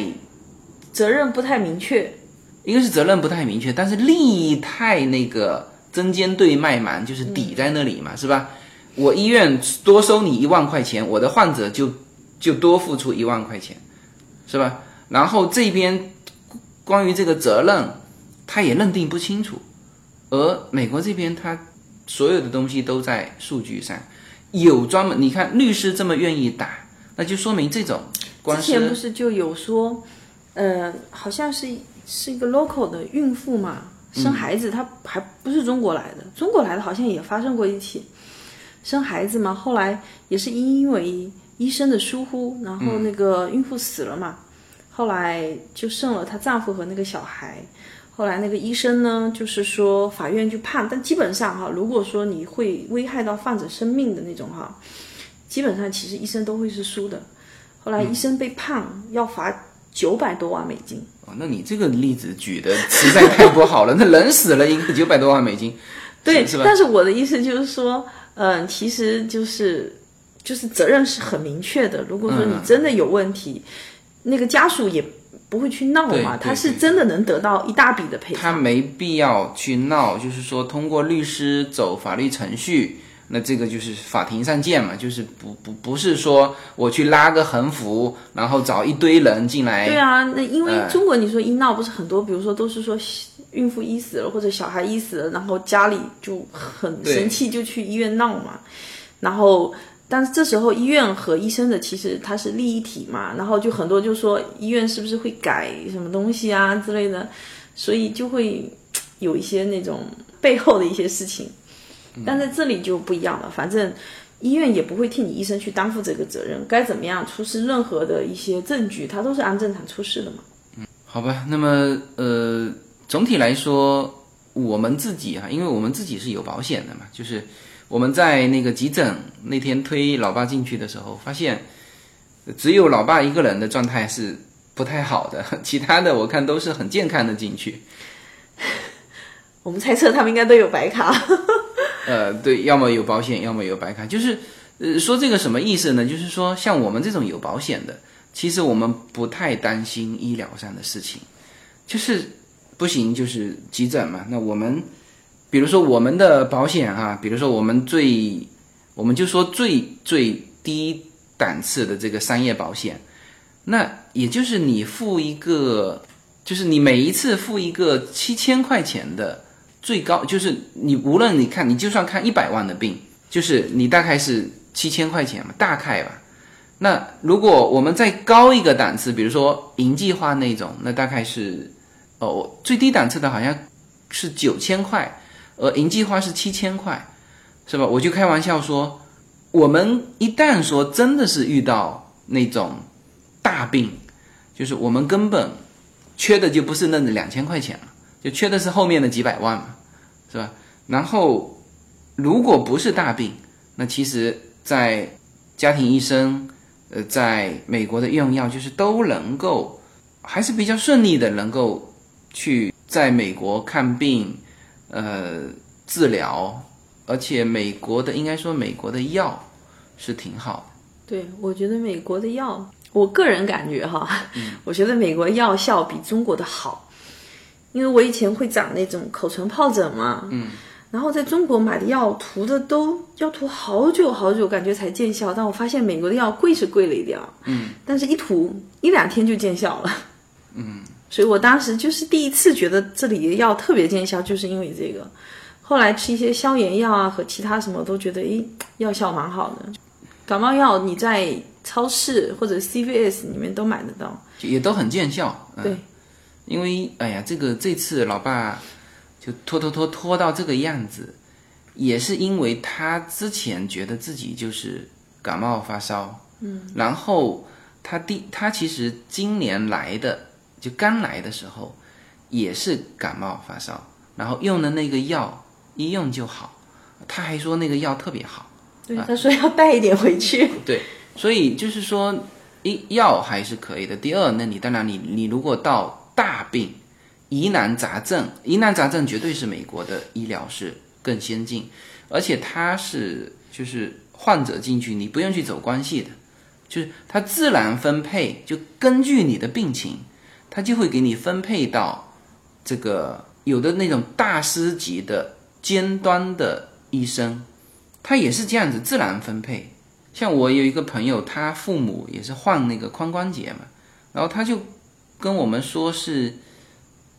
责任不太明确，一个是责任不太明确，但是利益太那个针尖对麦芒，就是抵在那里嘛，是吧？我医院多收你一万块钱，我的患者就就多付出一万块钱，是吧？然后这边关于这个责任，他也认定不清楚，而美国这边他所有的东西都在数据上。有专门，你看律师这么愿意打，那就说明这种官司。之前不是就有说，呃，好像是是一个 local 的孕妇嘛，生孩子，她还不是中国来的，中国来的好像也发生过一起生孩子嘛，后来也是因为医生的疏忽，然后那个孕妇死了嘛，后来就剩了她丈夫和那个小孩。后来那个医生呢，就是说法院就判，但基本上哈，如果说你会危害到患者生命的那种哈，基本上其实医生都会是输的。后来医生被判要罚九百多万美金。哦，那你这个例子举的实在太不好了，那人死了，一个九百多万美金，对，是吧？但是我的意思就是说，嗯，其实就是就是责任是很明确的。如果说你真的有问题，那个家属也不会去闹嘛，他是真的能得到一大笔的赔偿。他没必要去闹，就是说通过律师走法律程序，那这个就是法庭上见嘛，就是不不不是说我去拉个横幅，然后找一堆人进来，对啊，那因为哎中国你说医闹不是很多，比如说都是说孕妇医死了或者小孩医死了，然后家里就很对生气就去医院闹嘛，然后。但是这时候医院和医生的其实它是利益体嘛，然后就很多就说医院是不是会改什么东西啊之类的，所以就会有一些那种背后的一些事情。但在这里就不一样了，反正医院也不会替你医生去担负这个责任，该怎么样出示任何的一些证据，他都是按正常出示的嘛。嗯好吧，那么呃，总体来说，我们自己哈、因为我们自己是有保险的嘛，就是我们在那个急诊那天推老爸进去的时候，发现只有老爸一个人的状态是不太好的，其他的我看都是很健康的进去。我们猜测他们应该都有白卡。呃，对，要么有保险，要么有白卡。就是，呃，说这个什么意思呢？就是说，像我们这种有保险的，其实我们不太担心医疗上的事情，就是不行，就是急诊嘛。那我们，比如说我们的保险啊，比如说我们最，我们就说最最低档次的这个商业保险，那也就是你付一个，就是你每一次付一个七千块钱的。最高就是你无论你看，你就算看一百万的病，就是你大概是七千块钱嘛，大概吧。那如果我们再高一个档次，比如说银计划那种，那大概是哦最低档次的好像是九千块，呃银计划是七千块，是吧？我就开玩笑说，我们一旦说真的是遇到那种大病，就是我们根本缺的就不是那两千块钱了。就缺的是后面的几百万嘛，是吧？然后如果不是大病，那其实，在家庭医生，呃，在美国的用药就是都能够，还是比较顺利的，能够去在美国看病，呃，治疗，而且美国的应该说美国的药是挺好的对，我觉得美国的药，我个人感觉哈，我觉得美国药效比中国的好。因为我以前会长那种口唇疱疹嘛，嗯，然后在中国买的药涂的都要涂好久好久，感觉才见效。但我发现美国的药贵是贵了一点，嗯，但是一涂一两天就见效了，嗯，所以我当时就是第一次觉得这里的药特别见效，就是因为这个。后来吃一些消炎药啊和其他什么，都觉得诶药效蛮好的。感冒药你在超市或者 CVS 里面都买得到，也都很见效。嗯、对。因为哎呀，这个这次老爸就拖拖拖拖到这个样子，也是因为他之前觉得自己就是感冒发烧，嗯，然后他第他其实今年来的就刚来的时候也是感冒发烧，然后用的那个药一用就好，他还说那个药特别好，对，他说要带一点回去，对，所以就是说一药还是可以的。第二，那你当然你你如果到大病、疑难杂症，疑难杂症绝对是美国的医疗是更先进，而且它是就是患者进去，你不用去走关系的，就是它自然分配，就根据你的病情，它就会给你分配到这个有的那种大师级的尖端的医生，他也是这样子自然分配。像我有一个朋友，他父母也是患那个髋关节嘛，然后他就。跟我们说是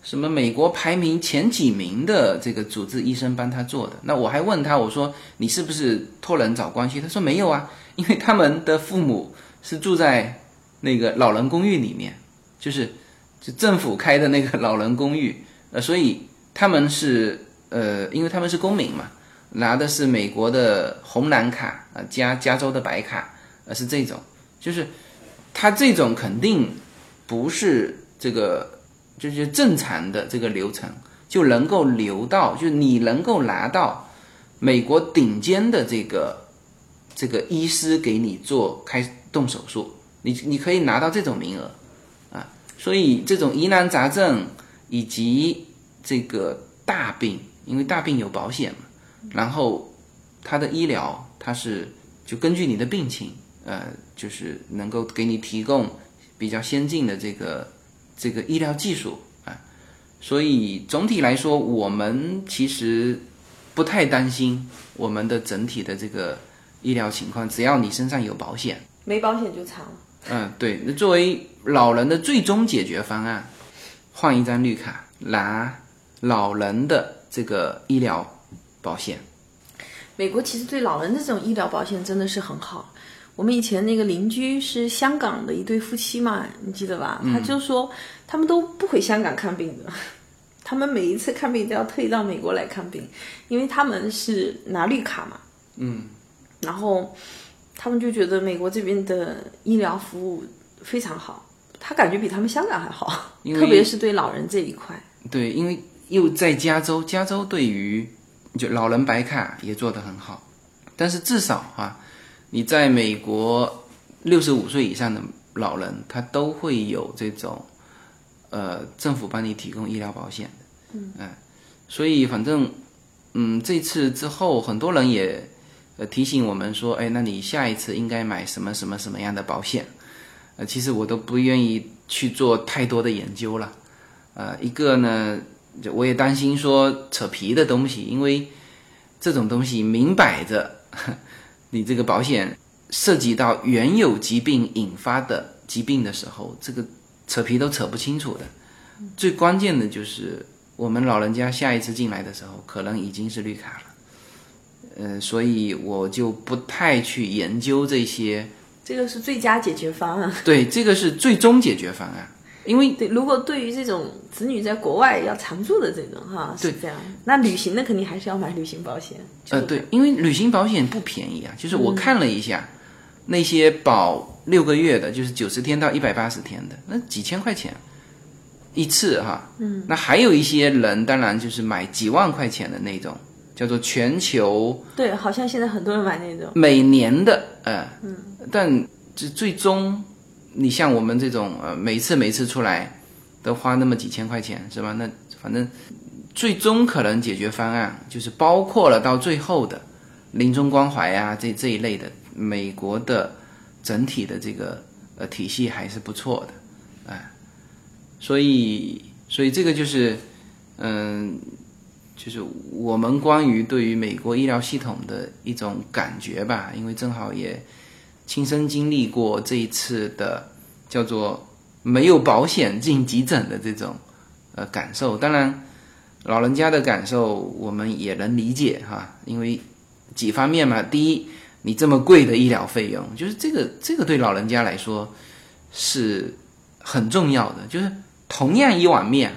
什么美国排名前几名的这个主治医生帮他做的，那我还问他，我说你是不是托人找关系？他说没有啊，因为他们的父母是住在那个老人公寓里面，就是就政府开的那个老人公寓，呃，所以他们是呃，因为他们是公民嘛，拿的是美国的红蓝卡啊，加加州的白卡，呃，是这种，就是他这种肯定。不是这个就是正常的这个流程就能够留到，就你能够拿到美国顶尖的这个这个医师给你做开动手术，你你可以拿到这种名额啊，所以这种疑难杂症以及这个大病，因为大病有保险嘛，然后它的医疗它是就根据你的病情，呃，就是能够给你提供比较先进的这个这个医疗技术啊，所以总体来说，我们其实不太担心我们的整体的这个医疗情况，只要你身上有保险。没保险就惨了。嗯，对。那作为老人的最终解决方案，换一张绿卡，拿老人的这个医疗保险。美国其实对老人的这种医疗保险真的是很好。我们以前那个邻居是香港的一对夫妻嘛，你记得吧？他就说他们都不回香港看病的，他们每一次看病都要特意到美国来看病，因为他们是拿绿卡嘛。嗯，然后他们就觉得美国这边的医疗服务非常好，他感觉比他们香港还好，特别是对老人这一块。对，因为又在加州，加州对于就老人白卡也做得很好，但是至少哈、你在美国六十五岁以上的老人，他都会有这种呃政府帮你提供医疗保险的，嗯，所以反正嗯这次之后，很多人也呃提醒我们说，哎，那你下一次应该买什么什么什么样的保险？呃，其实我都不愿意去做太多的研究了。呃，一个呢，就我也担心说扯皮的东西，因为这种东西明摆着，你这个保险涉及到原有疾病引发的疾病的时候，这个扯皮都扯不清楚的。最关键的就是我们老人家下一次进来的时候，可能已经是绿卡了。呃，所以我就不太去研究这些。这个是最佳解决方案。对，这个是最终解决方案，因为对，如果对于这种子女在国外要常住的这种哈，是这样。那旅行的肯定还是要买旅行保险。呃，对，因为旅行保险不便宜啊。就是我看了一下，那些保六个月的，就是九十天到一百八十天的，那几千块钱一次哈。嗯。那还有一些人，当然就是买几万块钱的那种，叫做全球。对，好像现在很多人买那种。每年的，呃，嗯，但这最终。你像我们这种呃，每次每次出来都花那么几千块钱，是吧？那反正最终可能解决方案就是包括了到最后的临终关怀啊，这这一类的。美国的整体的这个呃体系还是不错的，哎，所以所以这个就是嗯，就是我们关于对于美国医疗系统的一种感觉吧，因为正好也。亲身经历过这一次的叫做没有保险进急诊的这种呃感受，当然老人家的感受我们也能理解哈，因为几方面嘛。第一，你这么贵的医疗费用，就是这个这个对老人家来说是很重要的，就是同样一碗面，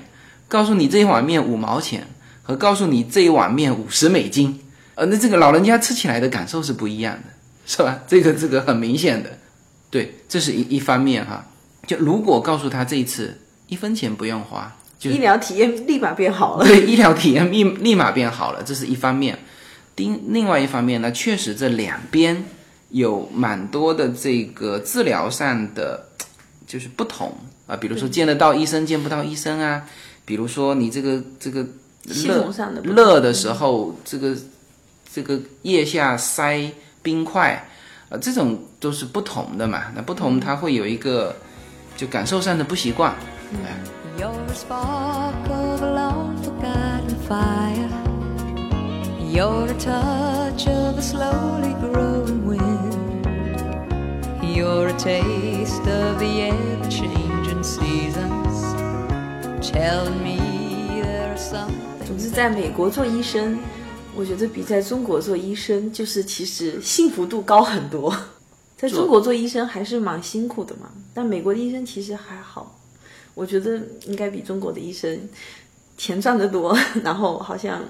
告诉你这一碗面五毛钱，和告诉你这一碗面五十美金，呃，那这个老人家吃起来的感受是不一样的。是吧？这个这个很明显的，对，这是一一方面哈。就如果告诉他这一次一分钱不用花，就医疗体验立马变好了。对，医疗体验立立马变好了，这是一方面。另另外一方面呢，确实这两边有蛮多的这个治疗上的就是不同啊，比如说见得到医生见不到医生啊，比如说你这个这个系统上的热的时候，这个这个腋下塞。冰块，呃，这种都是不同的嘛。那不同，它会有一个就感受上的不习惯。总之，在美国做医生。我觉得比在中国做医生，就是其实幸福度高很多。在中国做医生还是蛮辛苦的嘛，但美国的医生其实还好。我觉得应该比中国的医生钱赚得多，然后好像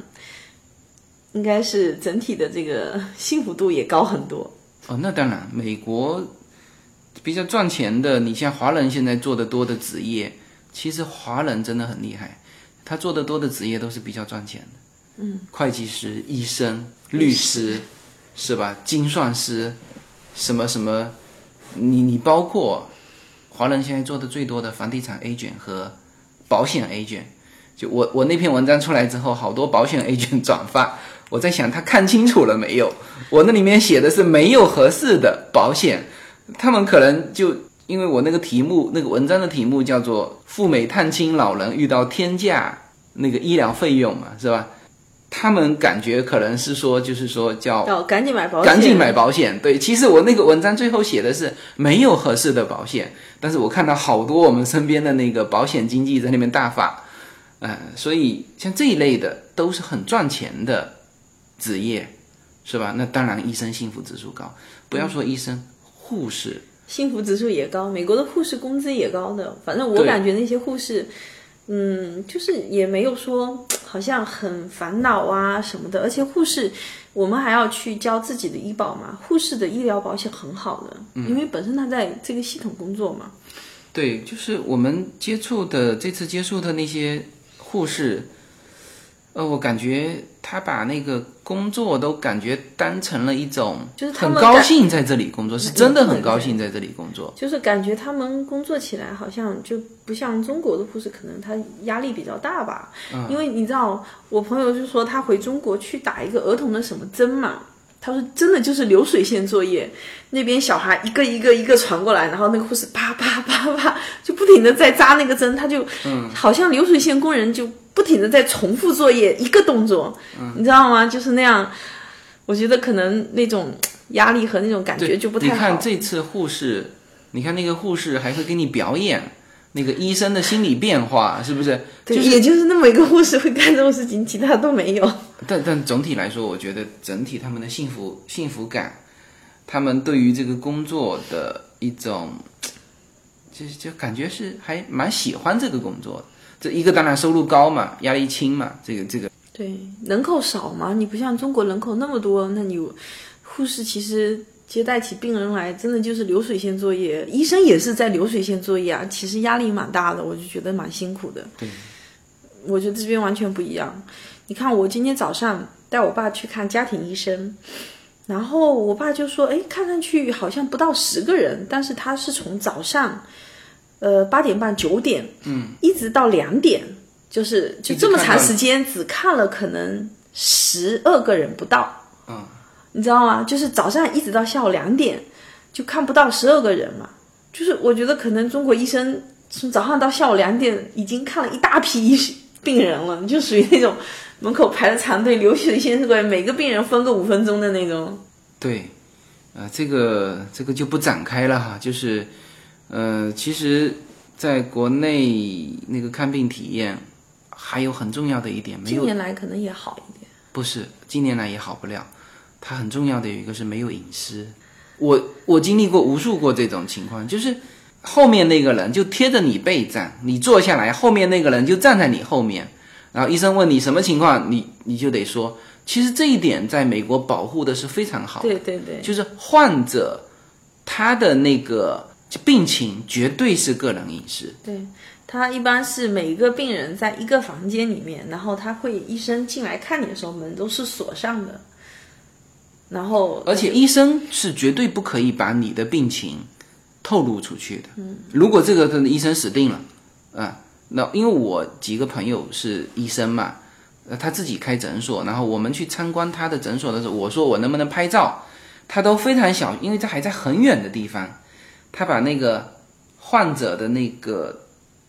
应该是整体的这个幸福度也高很多。哦，那当然，美国比较赚钱的，你像华人现在做的多的职业，其实华人真的很厉害，他做的多的职业都是比较赚钱的。嗯，会计师、医生、律师，是吧？精算师，什么什么，你你包括华人现在做的最多的房地产 agent 和保险 agent。就我我那篇文章出来之后，好多保险 agent 转发，我在想他看清楚了没有？我那里面写的是没有合适的保险，他们可能就因为我那个题目，那个文章的题目叫做“赴美探亲老人遇到天价那个医疗费用”嘛，是吧？他们感觉可能是说，就是说叫要赶紧买保险，赶紧买保险。对，其实我那个文章最后写的是没有合适的保险，但是我看到好多我们身边的那个保险经纪在那边大发，嗯、所以像这一类的都是很赚钱的职业，是吧？那当然，医生幸福指数高，不要说医生，护士，幸福指数也高，美国的护士工资也高的。反正我感觉那些护士，嗯，就是也没有说好像很烦恼啊什么的。而且护士，我们还要去交自己的医保嘛。护士的医疗保险很好的，因为本身他在这个系统工作嘛。对，就是我们接触的这次接触的那些护士，呃，我感觉他把那个工作都感觉当成了一种，就是很高兴在这里工作，是真的很高兴在这里工作。就是感觉他们工作起来好像就不像中国的护士，可能他压力比较大吧。因为你知道，我朋友就说他回中国去打一个儿童的什么针嘛，他说真的就是流水线作业，那边小孩一个一个一个传过来，然后那个护士啪啪啪啪就不停的在扎那个针，他就嗯好像流水线工人就不停的在重复作业一个动作，你知道吗？就是那样。我觉得可能那种压力和那种感觉就不太好。看这次护士，你看那个护士还会给你表演那个医生的心理变化，是不是？对，就是也就是那么一个护士会干这种事情，其他都没有。但但总体来说，我觉得整体他们的幸福幸福感，他们对于这个工作的一种，就就感觉是还蛮喜欢这个工作的。这一个当然收入高嘛，压力轻嘛，这个这个对，人口少嘛，你不像中国人口那么多，那你护士其实接待起病人来，真的就是流水线作业。医生也是在流水线作业啊，其实压力蛮大的，我就觉得蛮辛苦的。对，我觉得这边完全不一样。你看，我今天早上带我爸去看家庭医生，然后我爸就说：“哎，看上去好像不到十个人，但是他是从早上，呃八点半九点，嗯，一直到两点，就是就这么长时间，只看了可能十二个人不到，嗯，你知道吗？就是早上一直到下午两点，就看不到十二个人嘛。就是我觉得可能中国医生从早上到下午两点已经看了一大批医病人了，就属于那种门口排着长队，流水线过来，每个病人分个五分钟的那种。对，呃，这个这个就不展开了哈，就是，呃，其实在国内那个看病体验还有很重要的一点，没近有年来可能也好一点。不是，近年来也好不了。它很重要的有一个是没有隐私。我我经历过无数过这种情况，就是后面那个人就贴着你背站，你坐下来，后面那个人就站在你后面，然后医生问你什么情况，你你就得说。其实这一点在美国保护的是非常好的，对对对，就是患者他的那个病情绝对是个人隐私。对他一般是每一个病人在一个房间里面，然后他会医生进来看你的时候门都是锁上的，然后而且医生是绝对不可以把你的病情透露出去的。嗯，如果这个医生死定了，啊，那因为我几个朋友是医生嘛，呃，他自己开诊所，然后我们去参观他的诊所的时候，我说我能不能拍照，他都非常小，因为这还在很远的地方，他把那个患者的那个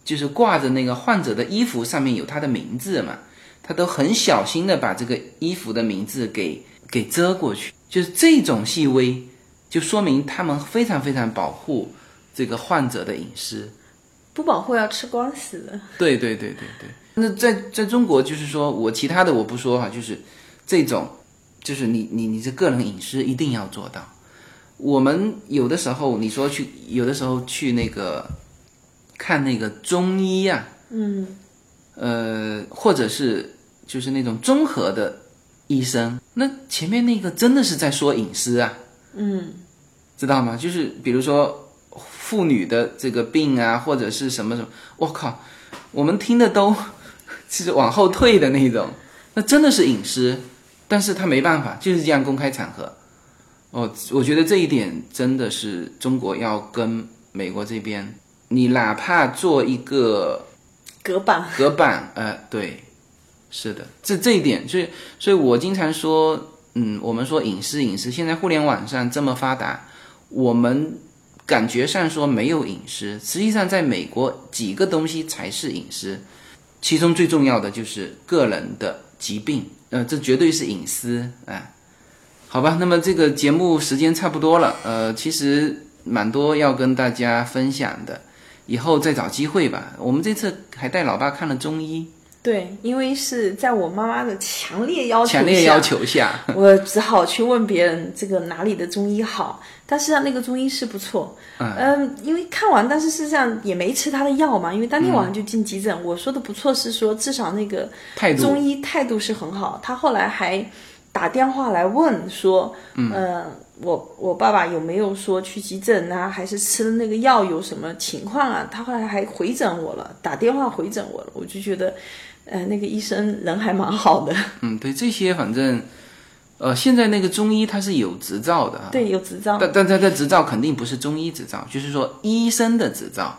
就是挂着那个患者的衣服上面有他的名字嘛，他都很小心的把这个衣服的名字给给遮过去，就是这种细微，就说明他们非常非常保护这个患者的隐私。不保护要吃官司的。对对对对对。那在在中国，就是说我其他的我不说哈，就是这种，就是你你你这个人隐私一定要做到。我们有的时候你说去，有的时候去那个看那个中医啊，嗯，呃，或者是就是那种综合的医生，那前面那个真的是在说隐私啊，嗯，知道吗？就是比如说妇女的这个病啊，或者是什么什么，我靠，我们听的都 是往后退的那种，那真的是隐私，但是他没办法，就是这样公开场合。哦，我觉得这一点真的是中国要跟美国这边，你哪怕做一个隔板，隔板，呃，对，是的，这这一点，所以，所以我经常说，嗯，我们说隐私，隐私，现在互联网上这么发达，我们感觉上说没有隐私，实际上在美国几个东西才是隐私，其中最重要的就是个人的疾病，呃，这绝对是隐私啊。好吧，那么这个节目时间差不多了，呃，其实蛮多要跟大家分享的，以后再找机会吧。我们这次还带老爸看了中医，对，因为是在我妈妈的强烈要求强烈要求下，我只好去问别人这个哪里的中医好。但实际上那个中医是不错，嗯，因为看完，但是事实上也没吃他的药嘛，因为当天晚上就进急诊。我说的不错是说至少那个中医态度是很好，他后来还。打电话来问说，嗯，我我爸爸有没有说去急诊啊？还是吃了那个药有什么情况啊？他后来还回诊我了，打电话回诊我了，我就觉得，呃，那个医生人还蛮好的。嗯，对，这些反正，呃，现在那个中医他是有执照的，对，有执照，但但他的执照肯定不是中医执照，就是说医生的执照。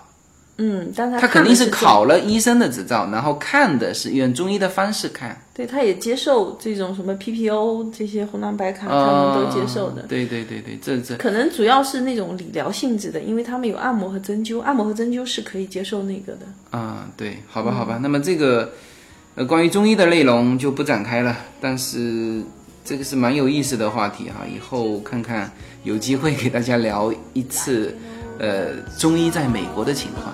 嗯，但他肯定是考了医生的执照，然后看的是用中医的方式看。对，他也接受这种什么 PPO 这些红蓝白卡，他们都接受的。对对对对，这这可能主要是那种理疗性质的，因为他们有按摩和针灸，按摩和针灸是可以接受那个的。啊，对，好吧好吧，那么这个呃关于中医的内容就不展开了，但是这个是蛮有意思的话题哈，以后看看有机会给大家聊一次，呃，中医在美国的情况。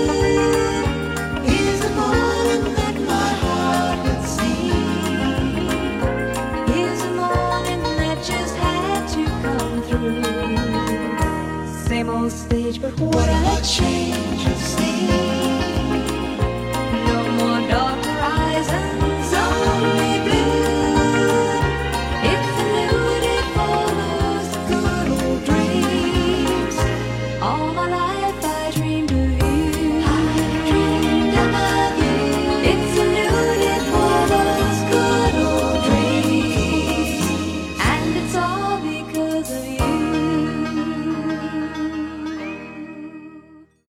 stage, but what a change.